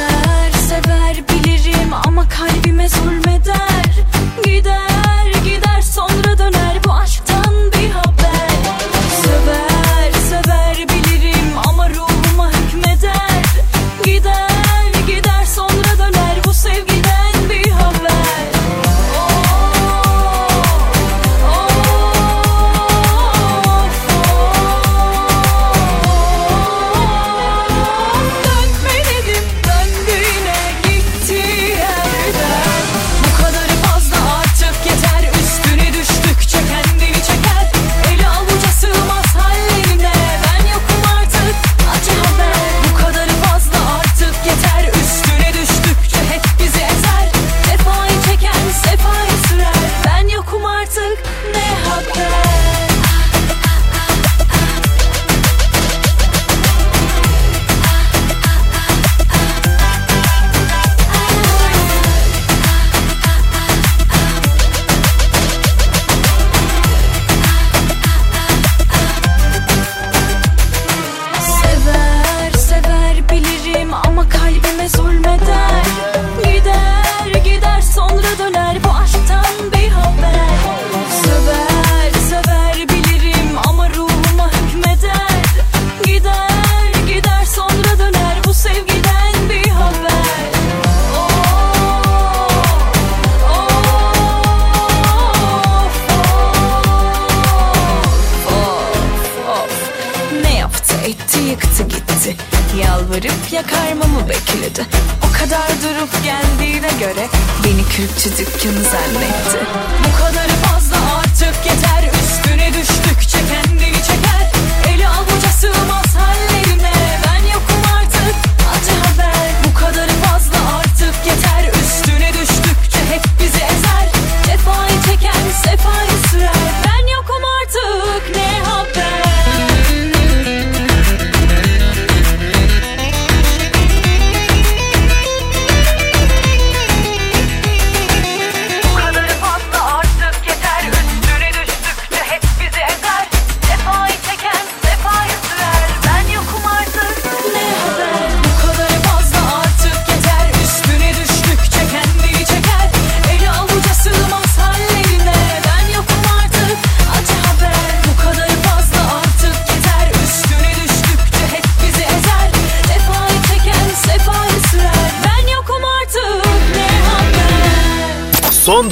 göre Beni kürkçü dükkanı zannetti. Bu kadarı fazla artık yeter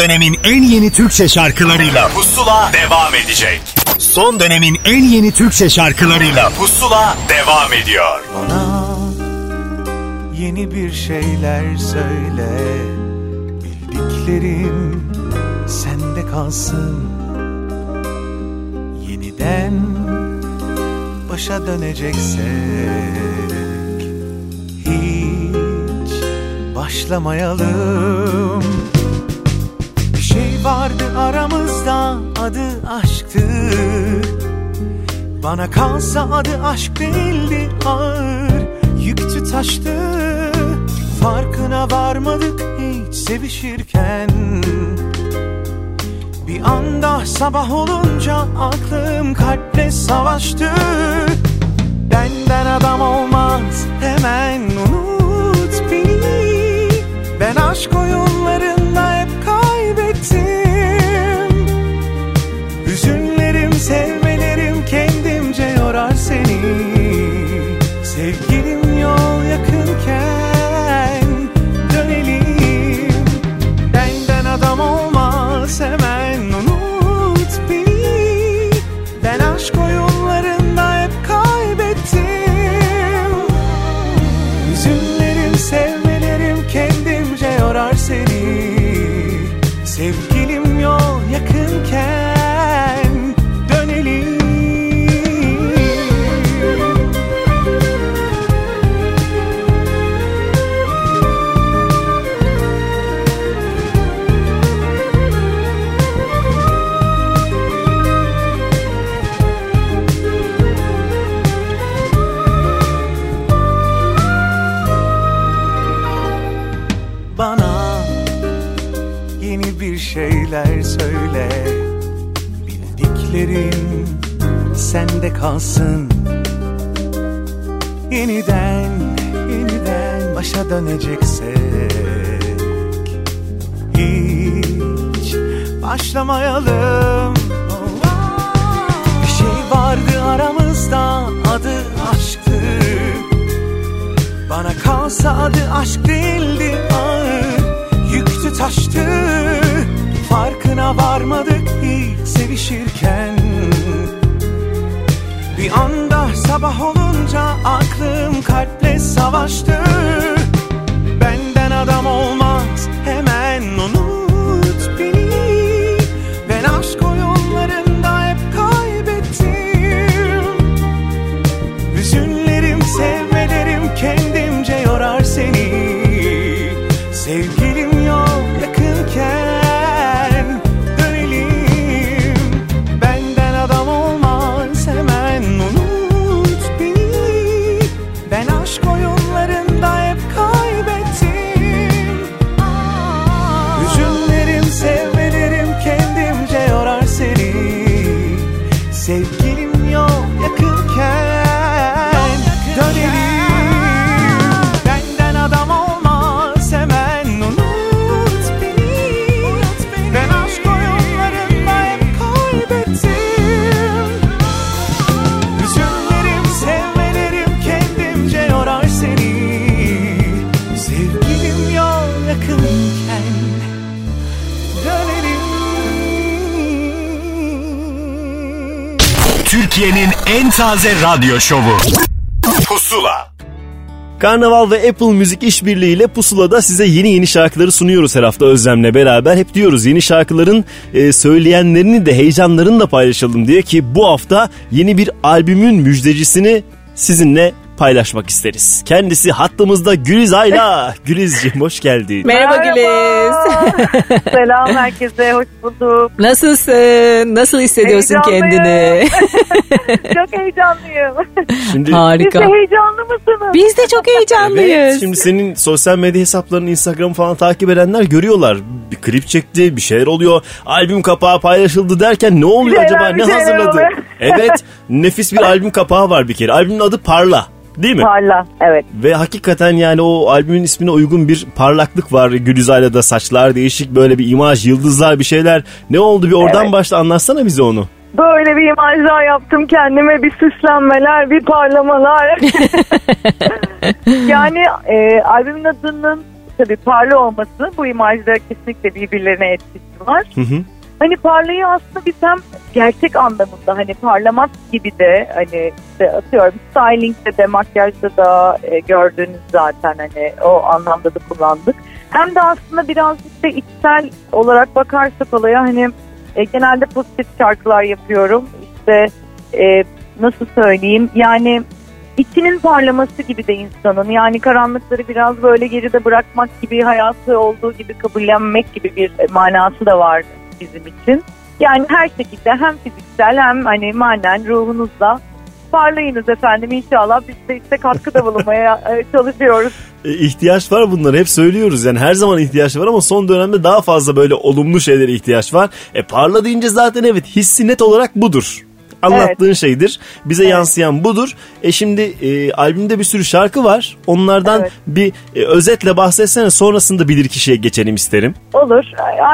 dönemin en yeni Türkçe şarkılarıyla Pusula devam edecek. Son dönemin en yeni Türkçe şarkılarıyla Pusula devam ediyor. Bana yeni bir şeyler söyle Bildiklerim sende kalsın Yeniden başa döneceksek Hiç başlamayalım şey vardı aramızda adı aşktı. Bana kalsa adı aşk değildi ağır Yüktü taştı. Farkına varmadık hiç sevişirken. Bir anda sabah olunca aklım kalple savaştı. Benden adam olmaz hemen unut beni. Ben aşk oyunlarında sende kalsın. Yeniden, yeniden başa döneceksek Hiç başlamayalım. Bir şey vardı aramızda adı aşktı. Bana kalsa adı aşk değildi ağır Yüktü taştı. Farkına varmadık hiç sevişirken Anda sabah olunca aklım kalple savaştı Türkiye'nin en taze radyo şovu. Pusula. Karnaval ve Apple Müzik işbirliğiyle Pusula'da size yeni yeni şarkıları sunuyoruz her hafta Özlem'le beraber. Hep diyoruz yeni şarkıların e, söyleyenlerini de heyecanlarını da paylaşalım diye ki bu hafta yeni bir albümün müjdecisini sizinle paylaşmak isteriz. Kendisi hattımızda Güliz Ayla. Gülizciğim hoş geldin. Merhaba Güliz. Selam herkese, hoş bulduk. Nasılsın? Nasıl hissediyorsun kendini? çok heyecanlıyım. Şimdi Harika. Siz de heyecanlı mısınız? Biz de çok heyecanlıyız. Evet, şimdi senin sosyal medya hesaplarını Instagram falan takip edenler görüyorlar. Bir klip çekti, bir şeyler oluyor. Albüm kapağı paylaşıldı derken ne oluyor Bir şeyler, acaba? Ne hazırladı? oluyor. Evet, nefis bir albüm kapağı var bir kere. Albümün adı Parla. Değil mi? Parla, evet. Ve hakikaten yani o albümün ismine uygun bir parlaklık var. Gülüzay'la da saçlar değişik böyle bir imaj, yıldızlar bir şeyler. Ne oldu bir oradan Evet. başla anlatsana bize onu. Böyle bir imajlar yaptım kendime, bir süslenmeler, bir parlamalar. yani e, albümün adının tabii parla olması bu imajda kesinlikle birbirlerine etkisi var. Hı hı. Hani parlayı aslında biz hem gerçek anlamında hani parlamak gibi de hani işte atıyorum stylingde de makyajda da e, gördüğünüz zaten hani o anlamda da kullandık. Hem de aslında birazcık da içsel olarak bakarsak olaya hani e, genelde pozitif şarkılar yapıyorum. İşte e, nasıl söyleyeyim yani içinin parlaması gibi de insanın yani karanlıkları biraz böyle geride bırakmak gibi hayatı olduğu gibi kabullenmek gibi bir manası da var bizim için. Yani her şekilde hem fiziksel hem hani manen ruhunuzla parlayınız efendim inşallah biz de işte katkıda bulunmaya e, çalışıyoruz. E, ihtiyaç var bunlara hep söylüyoruz yani her zaman ihtiyaç var ama son dönemde daha fazla böyle olumlu şeylere ihtiyaç var. E parla deyince zaten evet hissi net olarak budur. Anlattığın şeydir. Bize yansıyan budur. E şimdi e, albümde bir sürü şarkı var. Onlardan Evet. bir e, özetle bahsetsene sonrasında bilir kişiye geçelim isterim. Olur.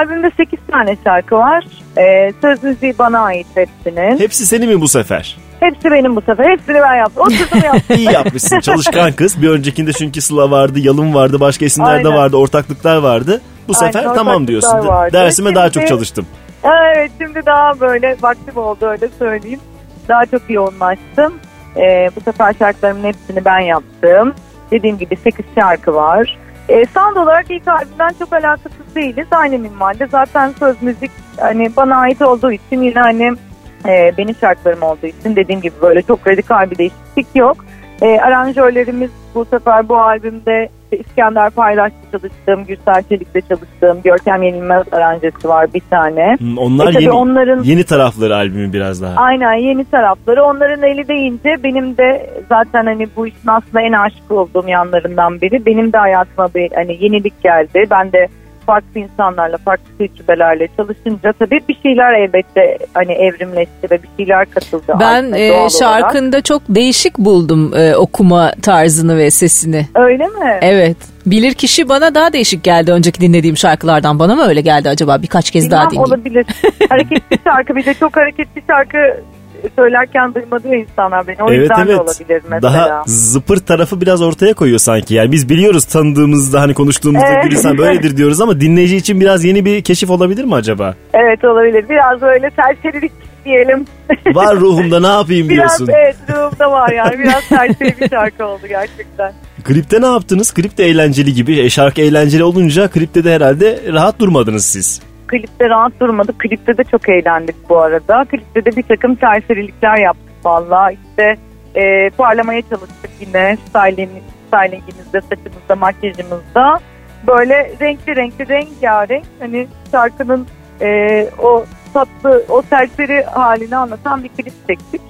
Albümde 8 tane şarkı var. Ee, söz müziği bana ait hepsinin. Hepsi senin mi bu sefer? Hepsi benim bu sefer. Hepsini ben yaptım. Oturdum yaptım. İyi yapmışsın çalışkan kız. Bir öncekinde çünkü Sıla vardı, Yalın vardı, başka isimler de Aynen. vardı, ortaklıklar vardı. Bu Aynen, sefer tamam diyorsun. vardı. Dersime daha çok Şimdi- çalıştım. Evet şimdi daha böyle vaktim oldu öyle söyleyeyim. Daha çok yoğunlaştım. Ee, bu sefer şarkılarımın hepsini ben yaptım. Dediğim gibi 8 şarkı var. Ee, sound olarak ilk albümden çok alakasız değiliz. Aynı minvalde. Zaten söz müzik hani bana ait olduğu için yine hani e, benim şarkılarım olduğu için dediğim gibi böyle çok radikal bir değişiklik yok. E, aranjörlerimiz bu sefer bu albümde işte İskender Paylaş'ta çalıştığım, Gürsel Çelik'le çalıştığım, Görkem Yenilmez aranjesi var bir tane. Hmm, Onlar E yeni, onların- yeni tarafları albümün biraz daha. Aynen yeni tarafları. Onların eli deyince benim de zaten hani bu işin aslında en aşık olduğum yanlarından biri. Benim de hayatıma bir hani yenilik geldi. Ben de farklı insanlarla, farklı tecrübelerle çalışınca tabii bir şeyler elbette hani evrimleşti ve bir şeyler katıldı. Ben e, doğal olarak. şarkında çok değişik buldum e, okuma tarzını ve sesini. Öyle mi? Evet. Bilir kişi bana daha değişik geldi önceki dinlediğim şarkılardan. Bana mı öyle geldi acaba? Birkaç kez daha Bilmem, dinleyeyim. olabilir. hareketli şarkı bir de çok hareketli şarkı söylerken duymadı insanlar beni. O evet yüzden de evet. olabilir mesela. Daha zıpır tarafı biraz ortaya koyuyor sanki. Yani biz biliyoruz tanıdığımızda hani konuştuğumuzda Evet. Gülistan böyledir diyoruz ama dinleyici için biraz yeni bir keşif olabilir mi acaba? Evet olabilir. Biraz böyle serserilik diyelim. Var ruhumda ne yapayım Biraz diyorsun. evet ruhumda var yani. Biraz serseri bir şarkı oldu gerçekten. Klipte ne yaptınız? Klip de eğlenceli gibi. E, şarkı eğlenceli olunca klipte de herhalde rahat durmadınız siz. Klipte rahat durmadık. Klipte de çok eğlendik bu arada. Klipte de bir takım serserilikler yaptık valla. İşte e, parlamaya çalıştık yine styling, stylingimizde, saçımızda, makyajımızda. Böyle renkli renkli rengarenk hani şarkının e, o tatlı, o serseri halini anlatan bir klip çektik.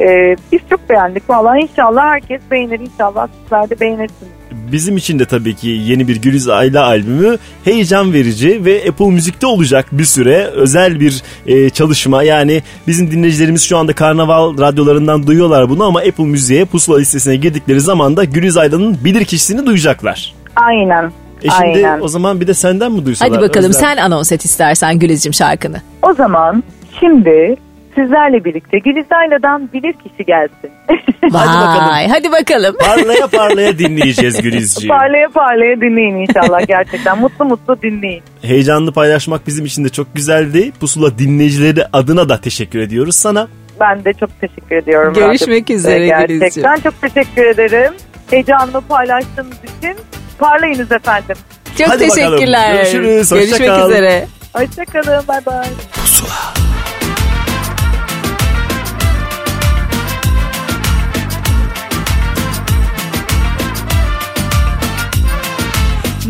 E, biz çok beğendik valla. İnşallah herkes beğenir. İnşallah sizler de beğenirsiniz. Bizim için de tabii ki yeni bir Güliz Ayla albümü heyecan verici ve Apple Müzik'te olacak bir süre özel bir e, çalışma. Yani bizim dinleyicilerimiz şu anda Karnaval radyolarından duyuyorlar bunu ama Apple Müziğe pusula listesine girdikleri zaman da Güliz Ayla'nın bilir kişisini duyacaklar. Aynen. E şimdi Aynen. o zaman bir de senden mi duysalar? Hadi bakalım Özlem? sen anons et istersen Gülizcim şarkını. O zaman şimdi sizlerle birlikte Gülizayladan bilir kişi gelsin. Vay hadi bakalım. Parlaya parlaya dinleyeceğiz Gülizciğim. parlaya parlaya dinleyin inşallah gerçekten. mutlu mutlu dinleyin. Heyecanlı paylaşmak bizim için de çok güzeldi. Pusula dinleyicileri adına da teşekkür ediyoruz sana. Ben de çok teşekkür ediyorum. Görüşmek Radyo üzere Gerçekten Gülizciğim. çok teşekkür ederim. heyecanla paylaştığınız için. Parlayınız efendim. Çok Hadi bakalım. teşekkürler. Görüşürüz, hoşça Görüşmek kal. üzere. Hoşçakalın. Bay bay.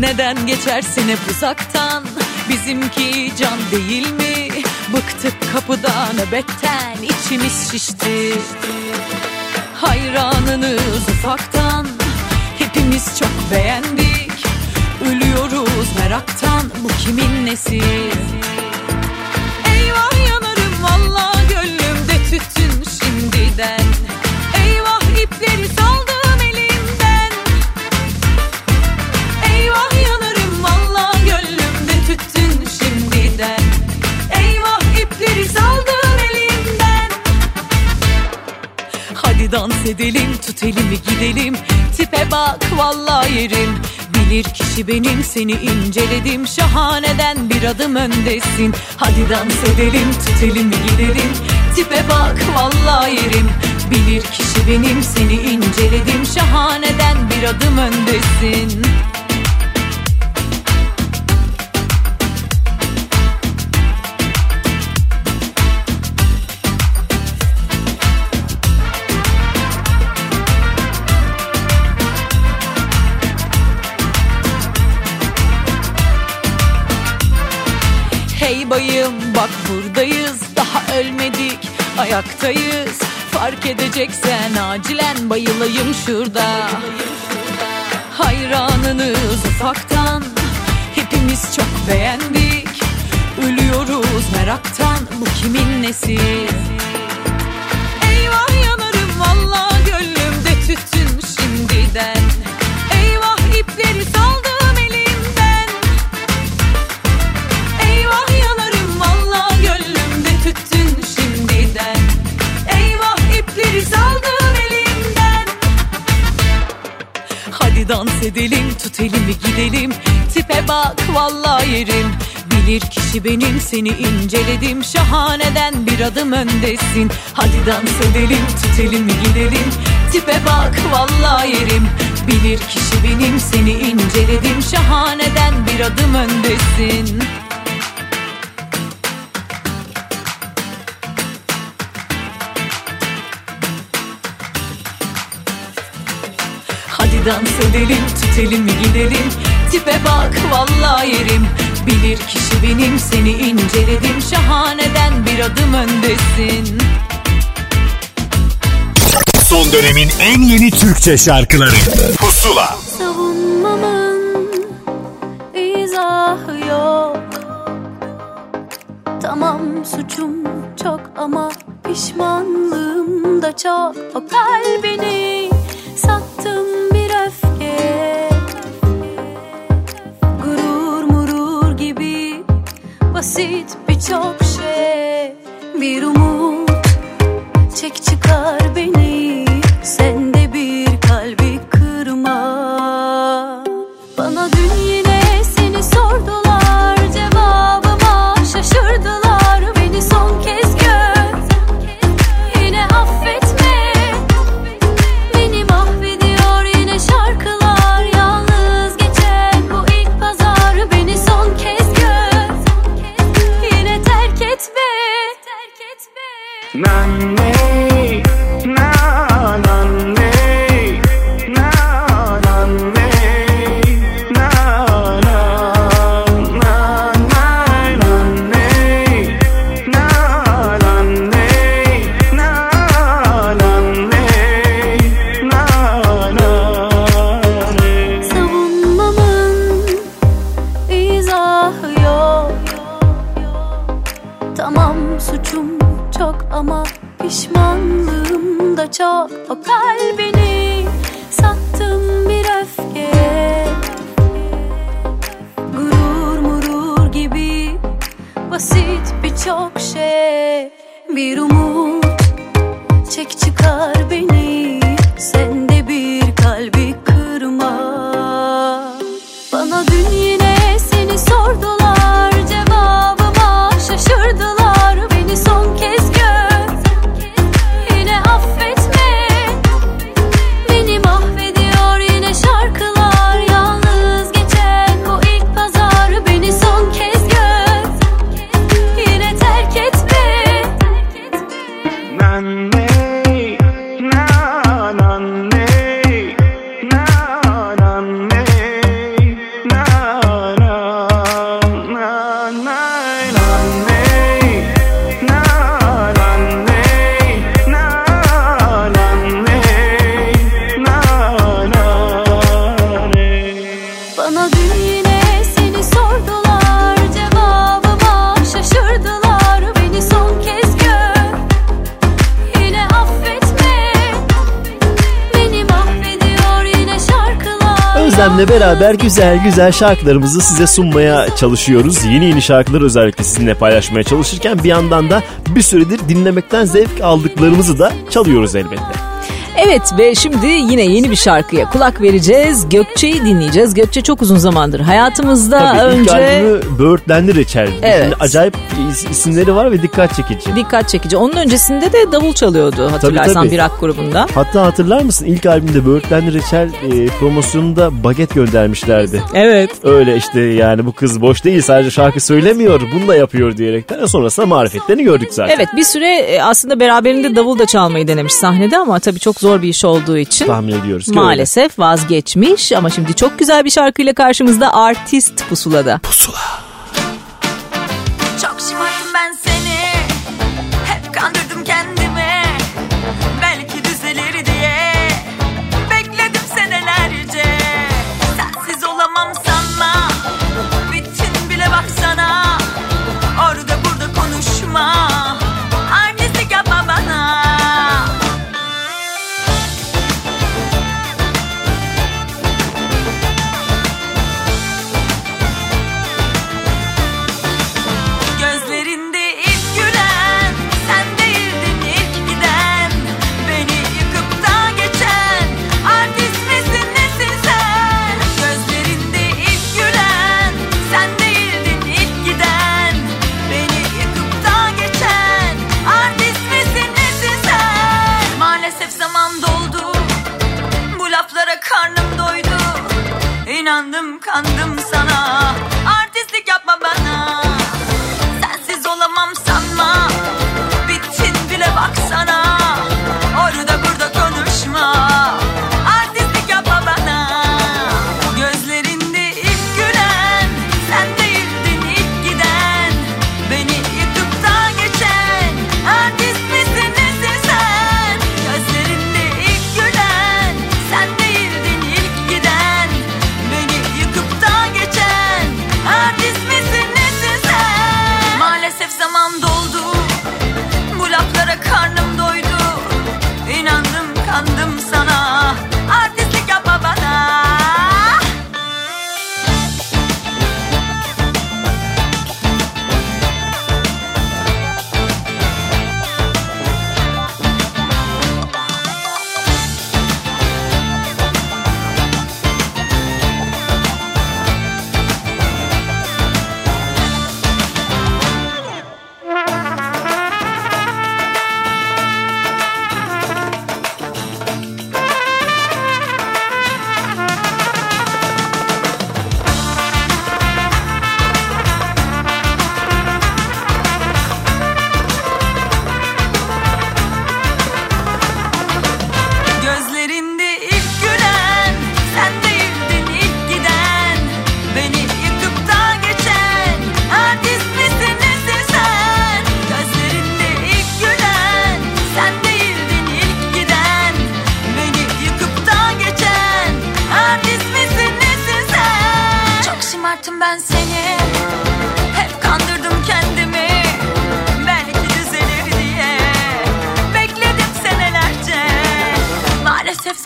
Neden geçersin hep uzaktan? Bizimki can değil mi? Bıktık kapıda nöbetten içimiz şişti. Hayranınız ufaktan Hepimiz çok beğendik. Ölüyoruz meraktan Bu kimin nesi? Eyvah yanarım valla gönlümde tütün şimdiden. Eyvah ipleri saldım Dans edelim tut elimi gidelim. Tipe bak valla yerim. Bilir kişi benim seni inceledim. Şahaneden bir adım öndesin. Hadi dans edelim tut elimi gidelim. Tipe bak valla yerim. Bilir kişi benim seni inceledim. Şahaneden bir adım öndesin Hey bayım bak buradayız daha ölmedik. Ayaktayız. Fark edeceksen acilen bayılayım şurada. Hayranınız ufaktan. Hepimiz çok beğendik. Ölüyoruz meraktan. Bu kimin nesi? Eyvah yanarım valla gönlümde tütün şimdiden Hadi dans edelim tut elimi gidelim. Tipe bak valla yerim. Bilir kişi benim seni inceledim. Şahaneden bir adım öndesin. Hadi dans edelim tut elimi gidelim. Tipe bak valla yerim. Bilir kişi benim seni inceledim. Şahaneden bir adım öndesin Dans edelim tut elimi gidelim. Tipe bak valla yerim. Bilir kişi benim seni inceledim. Şahaneden bir adım öndesin. Son dönemin en yeni Türkçe şarkıları. Pusula. Savunmamın izahı yok. Tamam suçum çok ama pişmanlığım da çok. O kalbini güzel güzel şarkılarımızı size sunmaya çalışıyoruz. Yeni yeni şarkıları özellikle sizinle paylaşmaya çalışırken bir yandan da bir süredir dinlemekten zevk aldıklarımızı da çalıyoruz elbette. Evet ve şimdi yine yeni bir şarkıya kulak vereceğiz. Gökçe'yi dinleyeceğiz. Gökçe çok uzun zamandır hayatımızda Tabii ilk önce albümü Böğürtlenli Reçel. Evet. Şimdi acayip isimleri var ve dikkat çekici. dikkat çekici. Onun öncesinde de davul çalıyordu hatırlarsan tabii. bir rock grubunda. Hatta hatırlar mısın ilk albümde Böğürtlenli Reçel e, promosyonunda baget göndermişlerdi. Evet. Öyle işte yani bu kız boş değil sadece şarkı söylemiyor bunu da yapıyor diyerekten. Sonrasında marifetlerini gördük zaten. Evet bir süre e, aslında beraberinde davul da çalmayı denemiş sahnede ama tabii çok zor bir iş olduğu için Tahmin ediyoruz ki maalesef vazgeçmiş ama şimdi çok güzel bir şarkıyla karşımızda artist pusulada. Çok İnandım kandım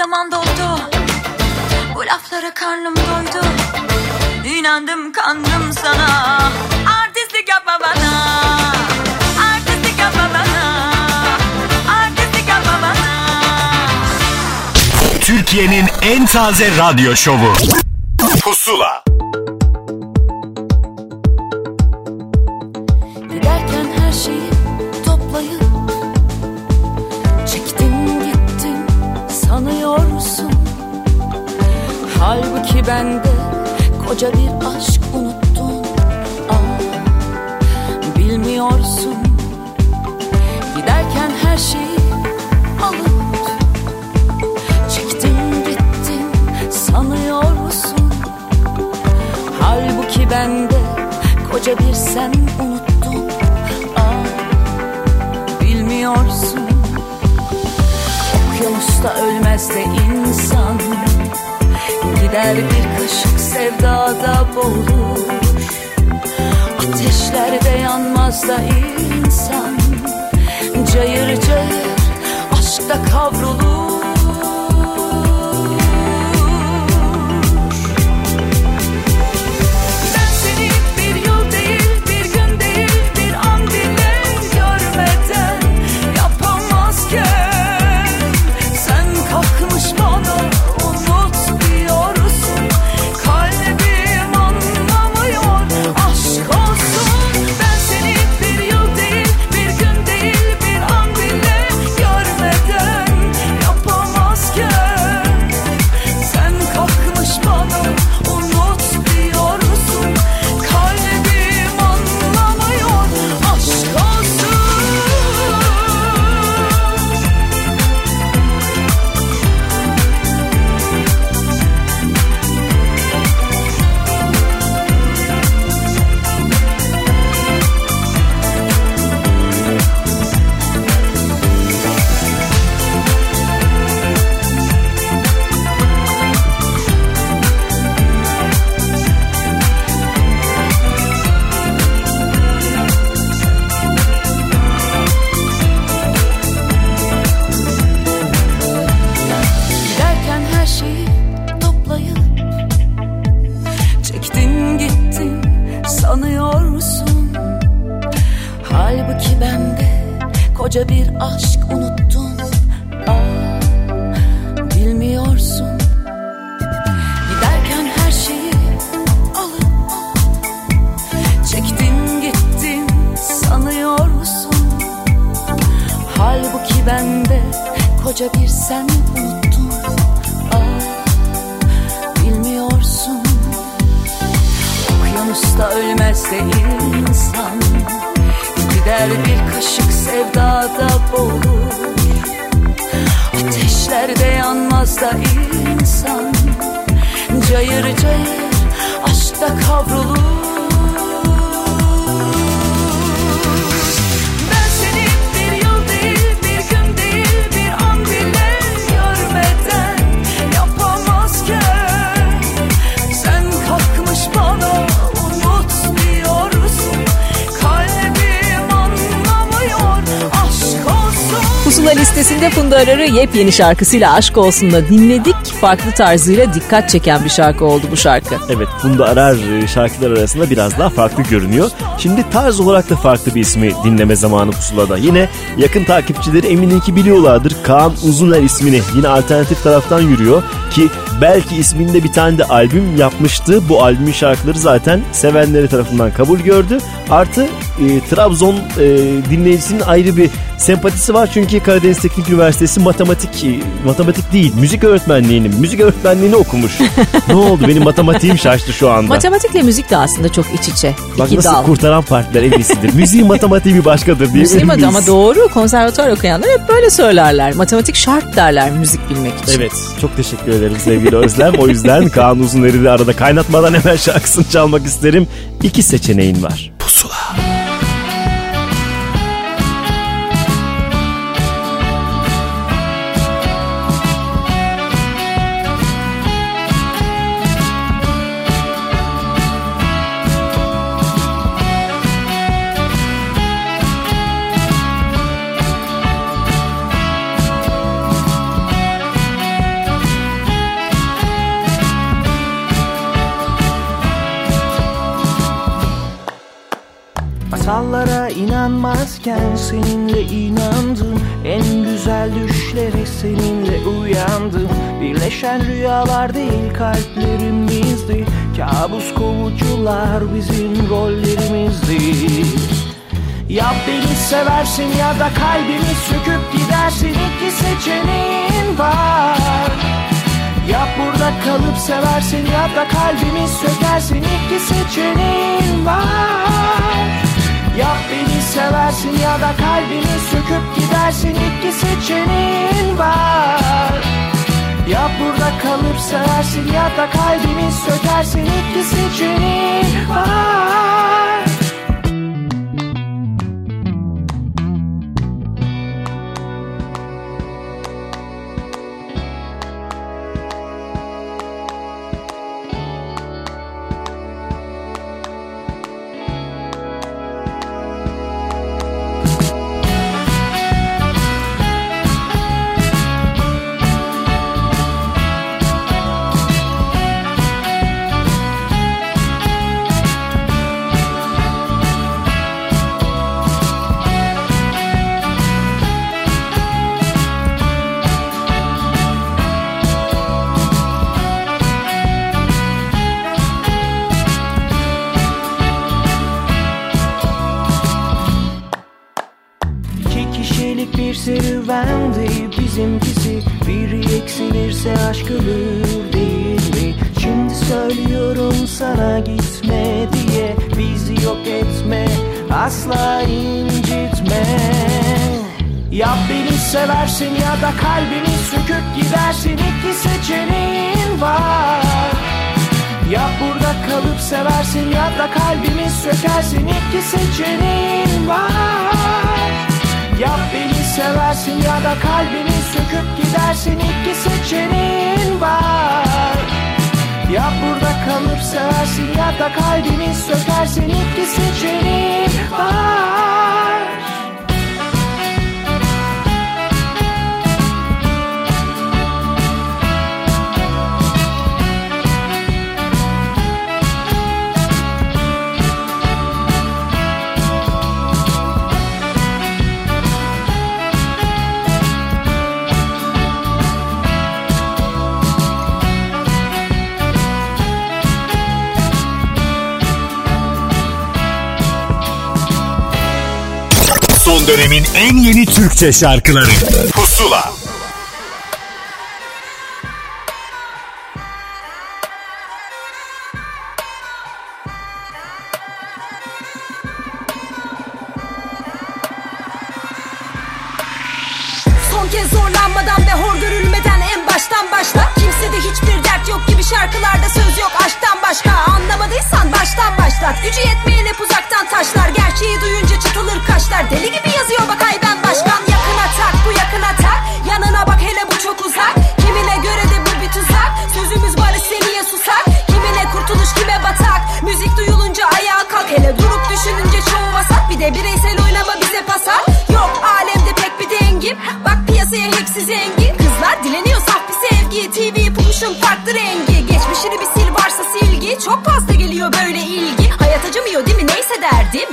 zaman doldu. Bu laflara karnım doydu. İnandım kandım sana. Artistlik yapma bana. Artistlik yapma bana. Artistlik yapma bana. Türkiye'nin en taze radyo şovu. Pusula. Kaşık sevdada boğulur Ateşlerde yanmaz da insan. Cayır cayır aşkta kavrulur listesinde Funda Arar'ı yepyeni şarkısıyla Aşk Olsun'la dinledik. Farklı tarzıyla dikkat çeken bir şarkı oldu bu şarkı. Evet Funda Arar e, şarkılar arasında biraz daha farklı görünüyor. Şimdi tarz olarak da farklı bir ismi dinleme zamanı pusulada. Yine yakın takipçileri eminim ki biliyorlardır. Kaan Uzuner ismini yine alternatif taraftan yürüyor. Ki belki isminde bir tane de albüm yapmıştı. Bu albümün şarkıları zaten sevenleri tarafından kabul gördü. Artı e, Trabzon e, dinleyicisinin ayrı bir sempatisi var. Çünkü Karadeniz Teknik Üniversitesi matematik matematik değil müzik öğretmenliğini müzik öğretmenliğini okumuş. ne oldu benim matematiğim şaştı şu anda. Matematikle müzik de aslında çok iç içe. Bak İki nasıl dal. kurtaran partiler en iyisidir. Müziğin matematiği bir başkadır diye Müziğim adı ama doğru. Konservatuvar okuyanlar hep böyle söylerler. Matematik şart derler müzik bilmek için. Evet çok teşekkür ederim sevgili Özlem. O yüzden Kaan Uzuner'i de arada kaynatmadan hemen şarkısını çalmak isterim. İki seçeneğin var. Pusula. İnanmazken seninle inandım. En güzel düşlere seninle uyandım. Birleşen rüyalar değil kalplerimizdi. Kabus kovucular bizim rollerimizdi. Ya beni seversin ya da kalbimi söküp gidersin. İki seçeneğin var. Ya burada kalıp seversin ya da kalbimi sökersin. İki seçeneğin var. Ya beni seversin ya da kalbimi söküp gidersin. İki seçeneğin var. Ya burada kalıp seversin ya da kalbimi sökersin. İki seçeneğin var seversin ya da kalbini söküp gidersin. İki seçeneğin var. Ya burada kalıp seversin ya da kalbimi sökersin. İki seçeneğin var. Ya beni seversin ya da kalbimi söküp gidersin. İki seçeneğin var. Ya burada kalıp seversin ya da kalbimi sökersin. İki seçeneğin var Dönemin en yeni Türkçe şarkıları. Pusula. Son kez zorlanmadan ve hor görülmeden en baştan başla. Kimsede hiçbir dert yok gibi şarkılarda söz yok aşktan başka. Anlamadıysan baştan başlat. Gücü yetmeyen hep uzaktan taşlar. Gerçeği duyunca çıtılır kaşlar. Deli gibi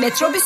derdi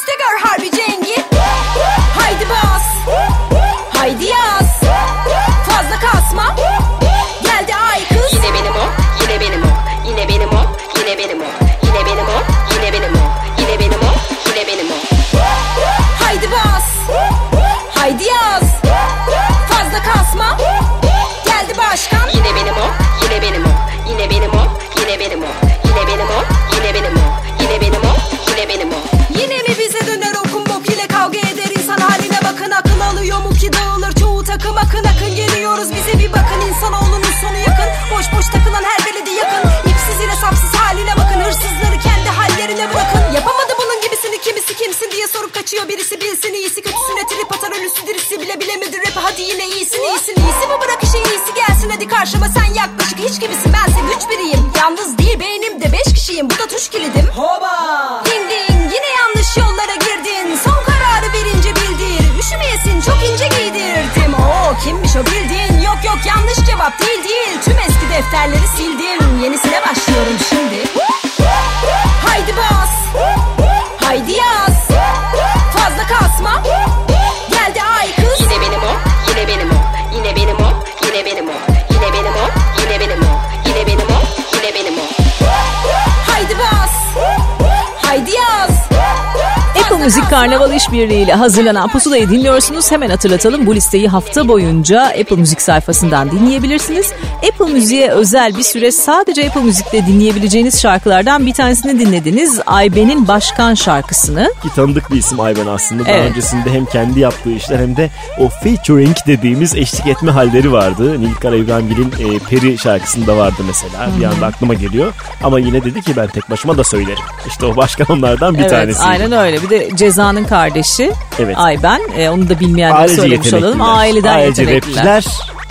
kaçıyor birisi bilsin iyisi kötüsüne trip atar ölüsü dirisi bile bilemedi rap hadi yine iyisin iyisin iyisi mi bırak işe iyisi gelsin. Hadi karşıma sen yaklaşık. Hiç gibisin bense güç biriyim. Yalnız değil beynimde beş kişiyim. Bu da tuş kilidim. Hoba! Ding yine yanlış yollara girdin. Son kararı verince bildir. Üşümeyesin çok ince giydirdim Oo kimmiş o bildiğin Yok yok yanlış cevap değil değil. Tüm eski defterleri sildim. Yenisine başlıyorum şimdi Müzik Karnaval İşbirliği ile hazırlanan Pusula'yı dinliyorsunuz. Hemen hatırlatalım bu listeyi hafta boyunca Apple Müzik sayfasından dinleyebilirsiniz. Apple Müziğe özel bir süre sadece Apple Müzik'te dinleyebileceğiniz şarkılardan bir tanesini dinlediniz. Ayben'in Başkan şarkısını. Ki tanıdık bir isim Ayben aslında. Daha Evet. öncesinde hem kendi yaptığı işler hem de o featuring dediğimiz eşlik etme halleri vardı. Nilkar İbrahimgil'in e, Peri şarkısında vardı mesela. Bir Hı hı. anda aklıma geliyor. Ama yine dedi ki ben tek başıma da söylerim. İşte o başkan onlardan bir evet, tanesi. aynen öyle. Bir de Ceza'nın kardeşi Evet. Ayben. E, onu da bilmeyenlere Ailece söylemiş olalım. Aileden Ailece yetenekliler.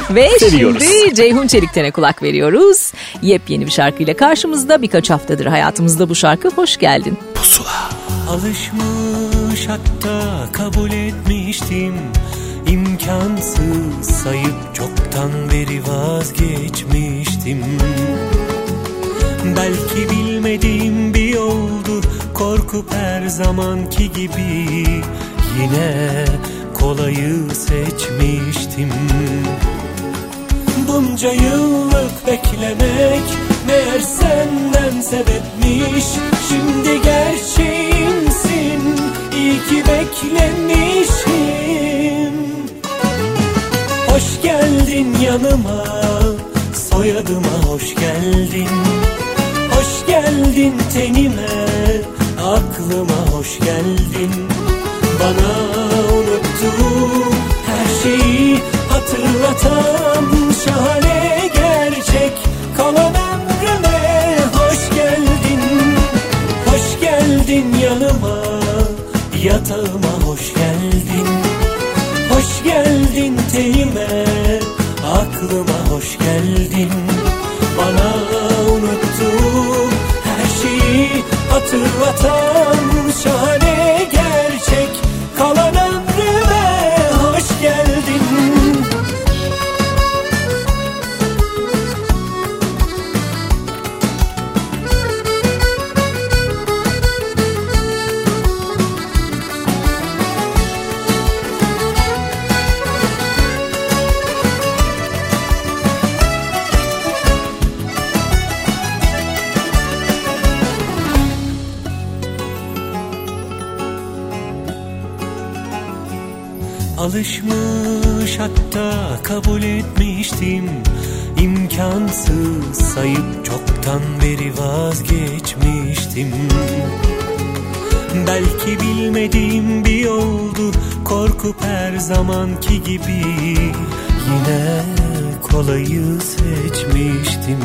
Ve Seviyoruz. şimdi Ceyhun Çelikten'e kulak veriyoruz. Yepyeni bir şarkıyla karşımızda birkaç haftadır hayatımızda bu şarkı. Hoş geldin. Alışmış hatta kabul etmiştim İmkansız sayıp çoktan beri vazgeçmiştim Belki bilmediğim bir yoldu Korkup her zamanki gibi Yine kolayı seçmiştim. Bunca yıllık beklemek Meğer senden sebepmiş Şimdi gerçeğimsin İyi ki beklemişim. Hoş geldin yanıma Soyadıma hoş geldin. Hoş geldin tenime Aklıma hoş geldin. Bana unuttuğum her şeyi hatırlatan şahane gerçek kalan ömrüme hoş geldin. Hoş geldin yanıma yatağıma hoş geldin. Hoş geldin tenime aklıma hoş geldin. Bana hatırlatan şahane Alışmış hatta kabul etmiştim. İmkansız sayıp çoktan beri vazgeçmiştim. Belki bilmediğim bir yoldu Korkup her zamanki gibi. Yine kolayı seçmiştim.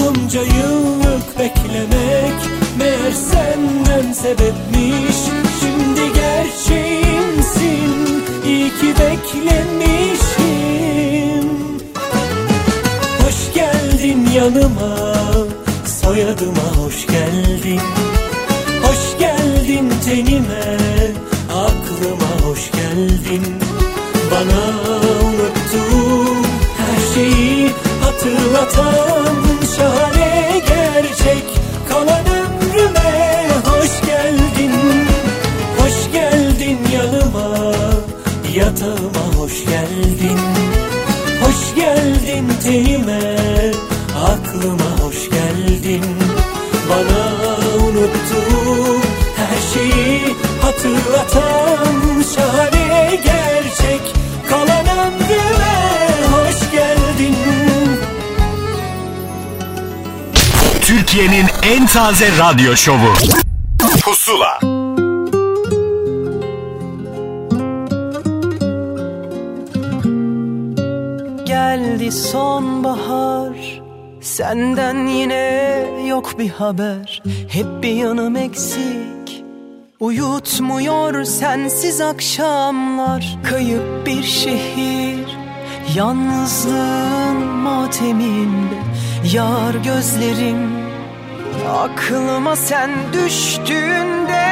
Bunca yıllık beklemek Meğer senden sebepmiş. Şimdi gerçeğimsin İyi ki beklemişim. Hoş geldin yanıma Soyadıma hoş geldin. Hoş geldin tenime Aklıma hoş geldin. Bana unuttuğum her şeyi hatırlatan Şahane tenime Aklıma hoş geldin Bana unuttuğum her şeyi hatırlatan Şahane gerçek kalan ömrüme hoş geldin Türkiye'nin en taze radyo şovu. Bir haber Hep bir yanım eksik. Uyutmuyor sensiz akşamlar Kayıp bir şehir. Yalnızlığın mateminde Yar gözlerim. Aklıma sen düştüğünde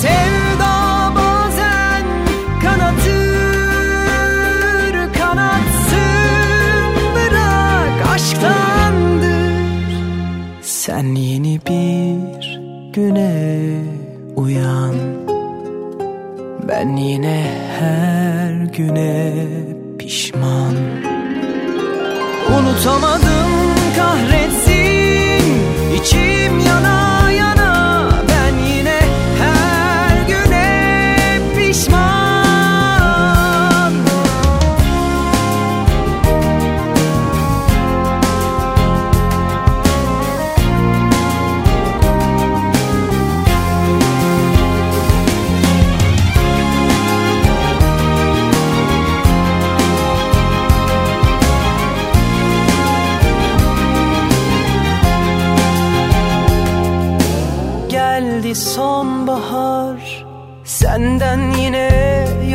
Sevda Sen yeni bir güne uyan. Ben yine her güne pişman. Unutamadım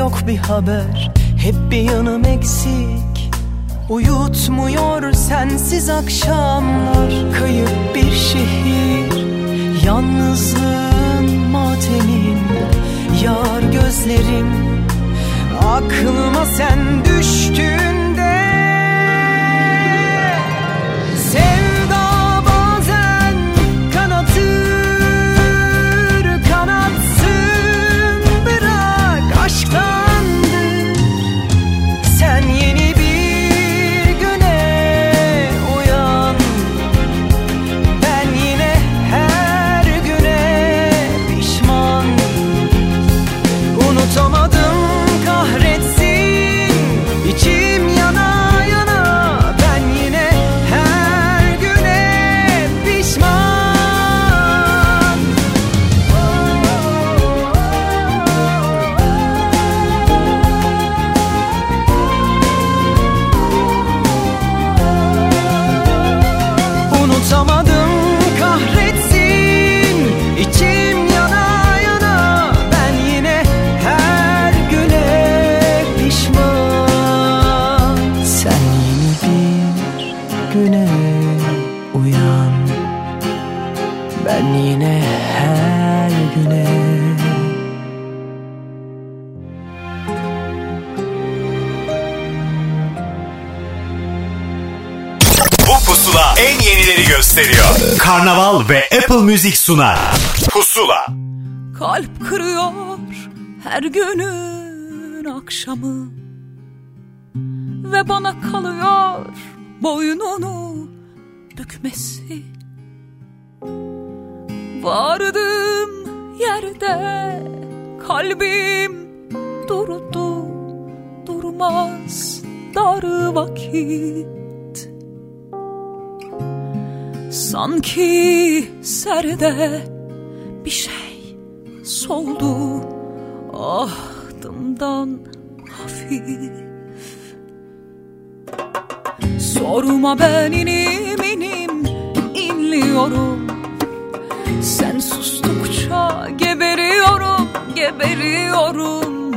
yok bir haber Hep bir yanım eksik. Uyutmuyor sensiz akşamlar Kayıp bir şehir. Yalnızlığın mateminde Yar gözlerim. Aklıma sen düştüğünde Sevda Karnaval ve Apple Music sunar. Pusula. Kalp kırıyor her günün akşamı Ve bana kalıyor boynunu bükmesi Vardım yerde kalbim durdu durmaz dar vakit sanki serde bir şey soldu. Ahdımdan hafif. Sorma ben inim inim inliyorum. Sen sustukça geberiyorum geberiyorum.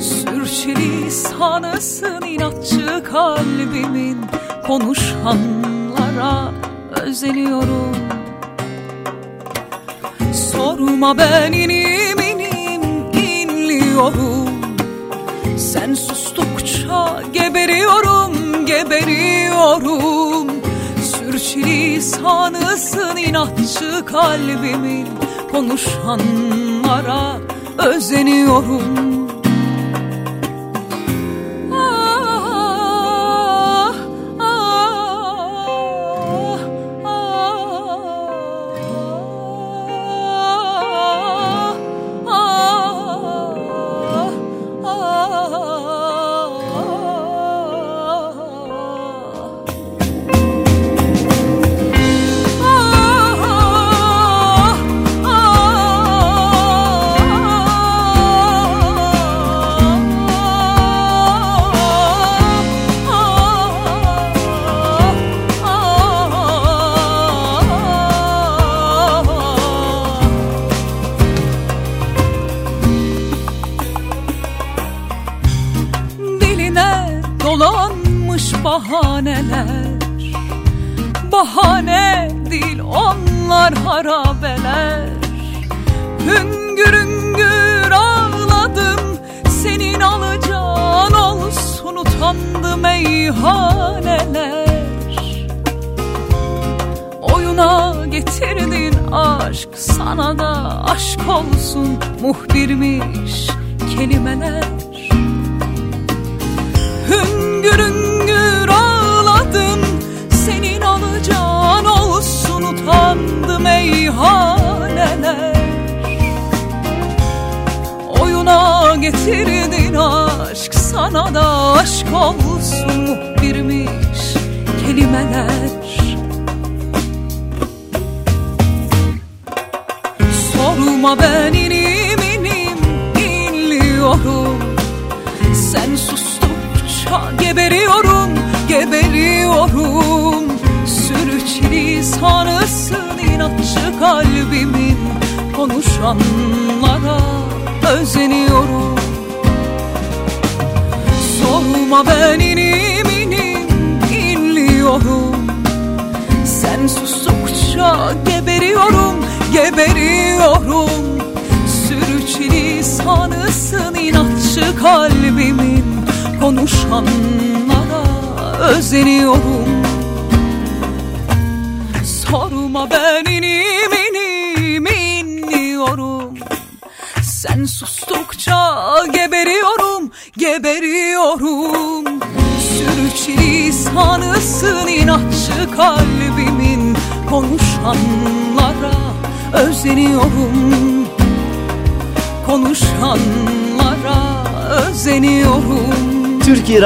Sürçülisanısın inatçı kalbimin Konuşanlara özeniyorum Sorma ben inim inim inliyorum. Sen sustukça geberiyorum geberiyorum. Sürçülisanısın inatçı kalbimin. Konuşanlara özeniyorum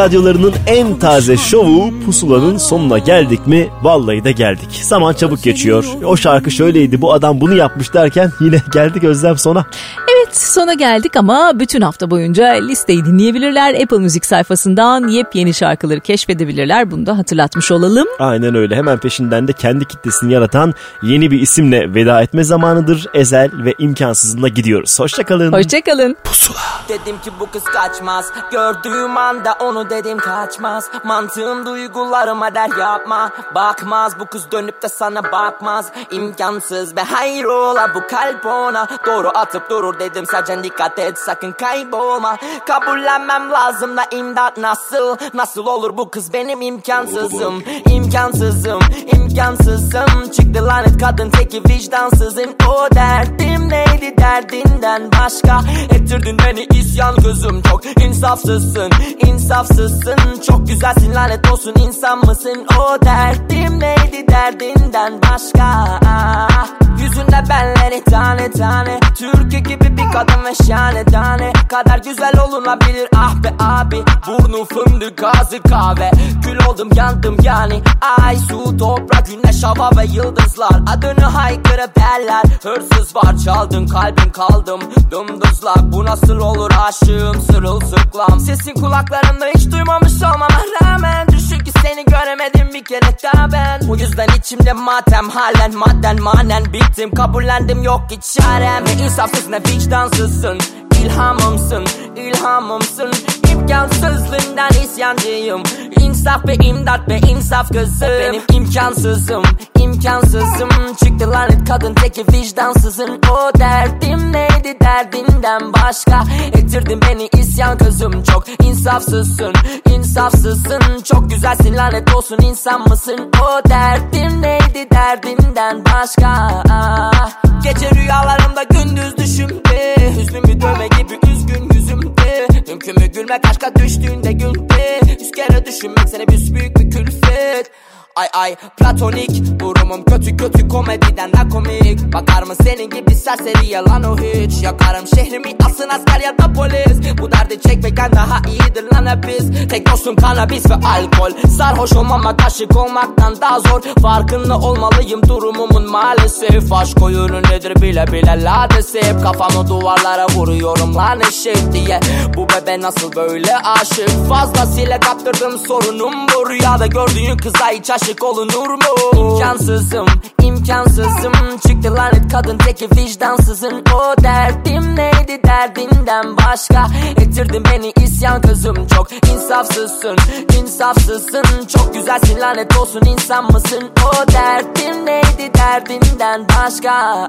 radyolarının en taze şovu Pusula'nın sonuna geldik mi? Vallahi de geldik. Zaman çabuk geçiyor. O şarkı şöyleydi bu adam bunu yapmış derken yine geldik Özlem sona. Sona geldik ama bütün hafta boyunca listeyi dinleyebilirler. Apple Müzik sayfasından yepyeni şarkıları keşfedebilirler. Bunu da hatırlatmış olalım. Aynen öyle hemen peşinden de kendi kitlesini yaratan yeni bir isimle veda etme zamanıdır. Ezel ve imkansızına gidiyoruz. Hoşçakalın. Hoşçakalın. Dedim ki bu kız kaçmaz Gördüğüm anda onu dedim kaçmaz Mantığım duygularıma der yapma Bakmaz bu kız dönüp de sana bakmaz İmkansız be hayrola bu kalp ona Doğru atıp durur dedim sadece dikkat et sakın kaybolma. Kabullenmem lazım da imdat nasıl? Nasıl olur bu kız benim imkansızım? İmkansızım imkansızım. Çıktı lanet kadın teki vicdansızım. O derdim neydi derdinden başka? Ettirdin beni isyan gözüm çok insafsızsın insafsızsın. Çok güzelsin lanet olsun insan mısın? O derdim neydi derdinden başka? Yüzünde benleri tane tane. Türkiye gibi bir kadın ve şahane tane Kadar güzel olunabilir. Ah be abi Burnu fındık ağzı kahve. Kül oldum yandım yani. Ay su toprak güneş hava ve yıldızlar. Adını haykırıp derler Hırsız var çaldın kalbim kaldım. Dımdızlak bu nasıl olur aşığım sırılsıklam. Sesin kulaklarımda hiç duymamış olmama rağmen. Düşün ki seni göremedim bir kere daha ben. Bu yüzden içimde matem halen madden manen. Bittim kabullendim yok ki çarem. Ne insafsız ne vicdansızsın İlhamımsın, ilhamımsın. İmkansızlığından isyancıyım. İnsaf ve imdat ve insaf kızım Benim imkansızım, imkansızım. Çıktı lanet kadın teki vicdansızın. O derdim neydi derdinden başka? Ettirdin beni isyan kızım Çok insafsızsın, insafsızsın. Çok güzelsin lanet olsun insan mısın? O derdim neydi derdinden başka Gece rüyalarımda gündüz düşümde Hüznümü dövme gibi üzgün yüzümde Mümkün mü gülmek aşka düştüğünde günde Yüz kere düşünmek seni büyük bir külfet Ay ay platonik Durumum kötü kötü komediden de komik. Bakar mı senin gibi serseri yalan o hiç? Yakarım şehrimi asın asker ya da polis. Bu derdi çekmekten daha iyidir lan hep biz Tek dostum kanabis ve alkol. Sarhoş olmamak aşık olmaktan daha zor. Farkında olmalıyım durumumun maalesef. Aşk oyunu nedir bile bile ladesef Kafamı duvarlara vuruyorum lan eşek diye. Bu bebe nasıl böyle aşık? Fazlasıyla kaptırdım sorunum bu. Rüyada gördüğün kıza hiç aşık olunur mu? İmkansızım, imkansızım. Çıktı lanet kadın teki vicdansızın. O derdim neydi derdinden başka? Ettirdin beni isyan kızım Çok insafsızsın, insafsızsın Çok güzelsin. Lanet olsun insan mısın? O derdim neydi derdinden başka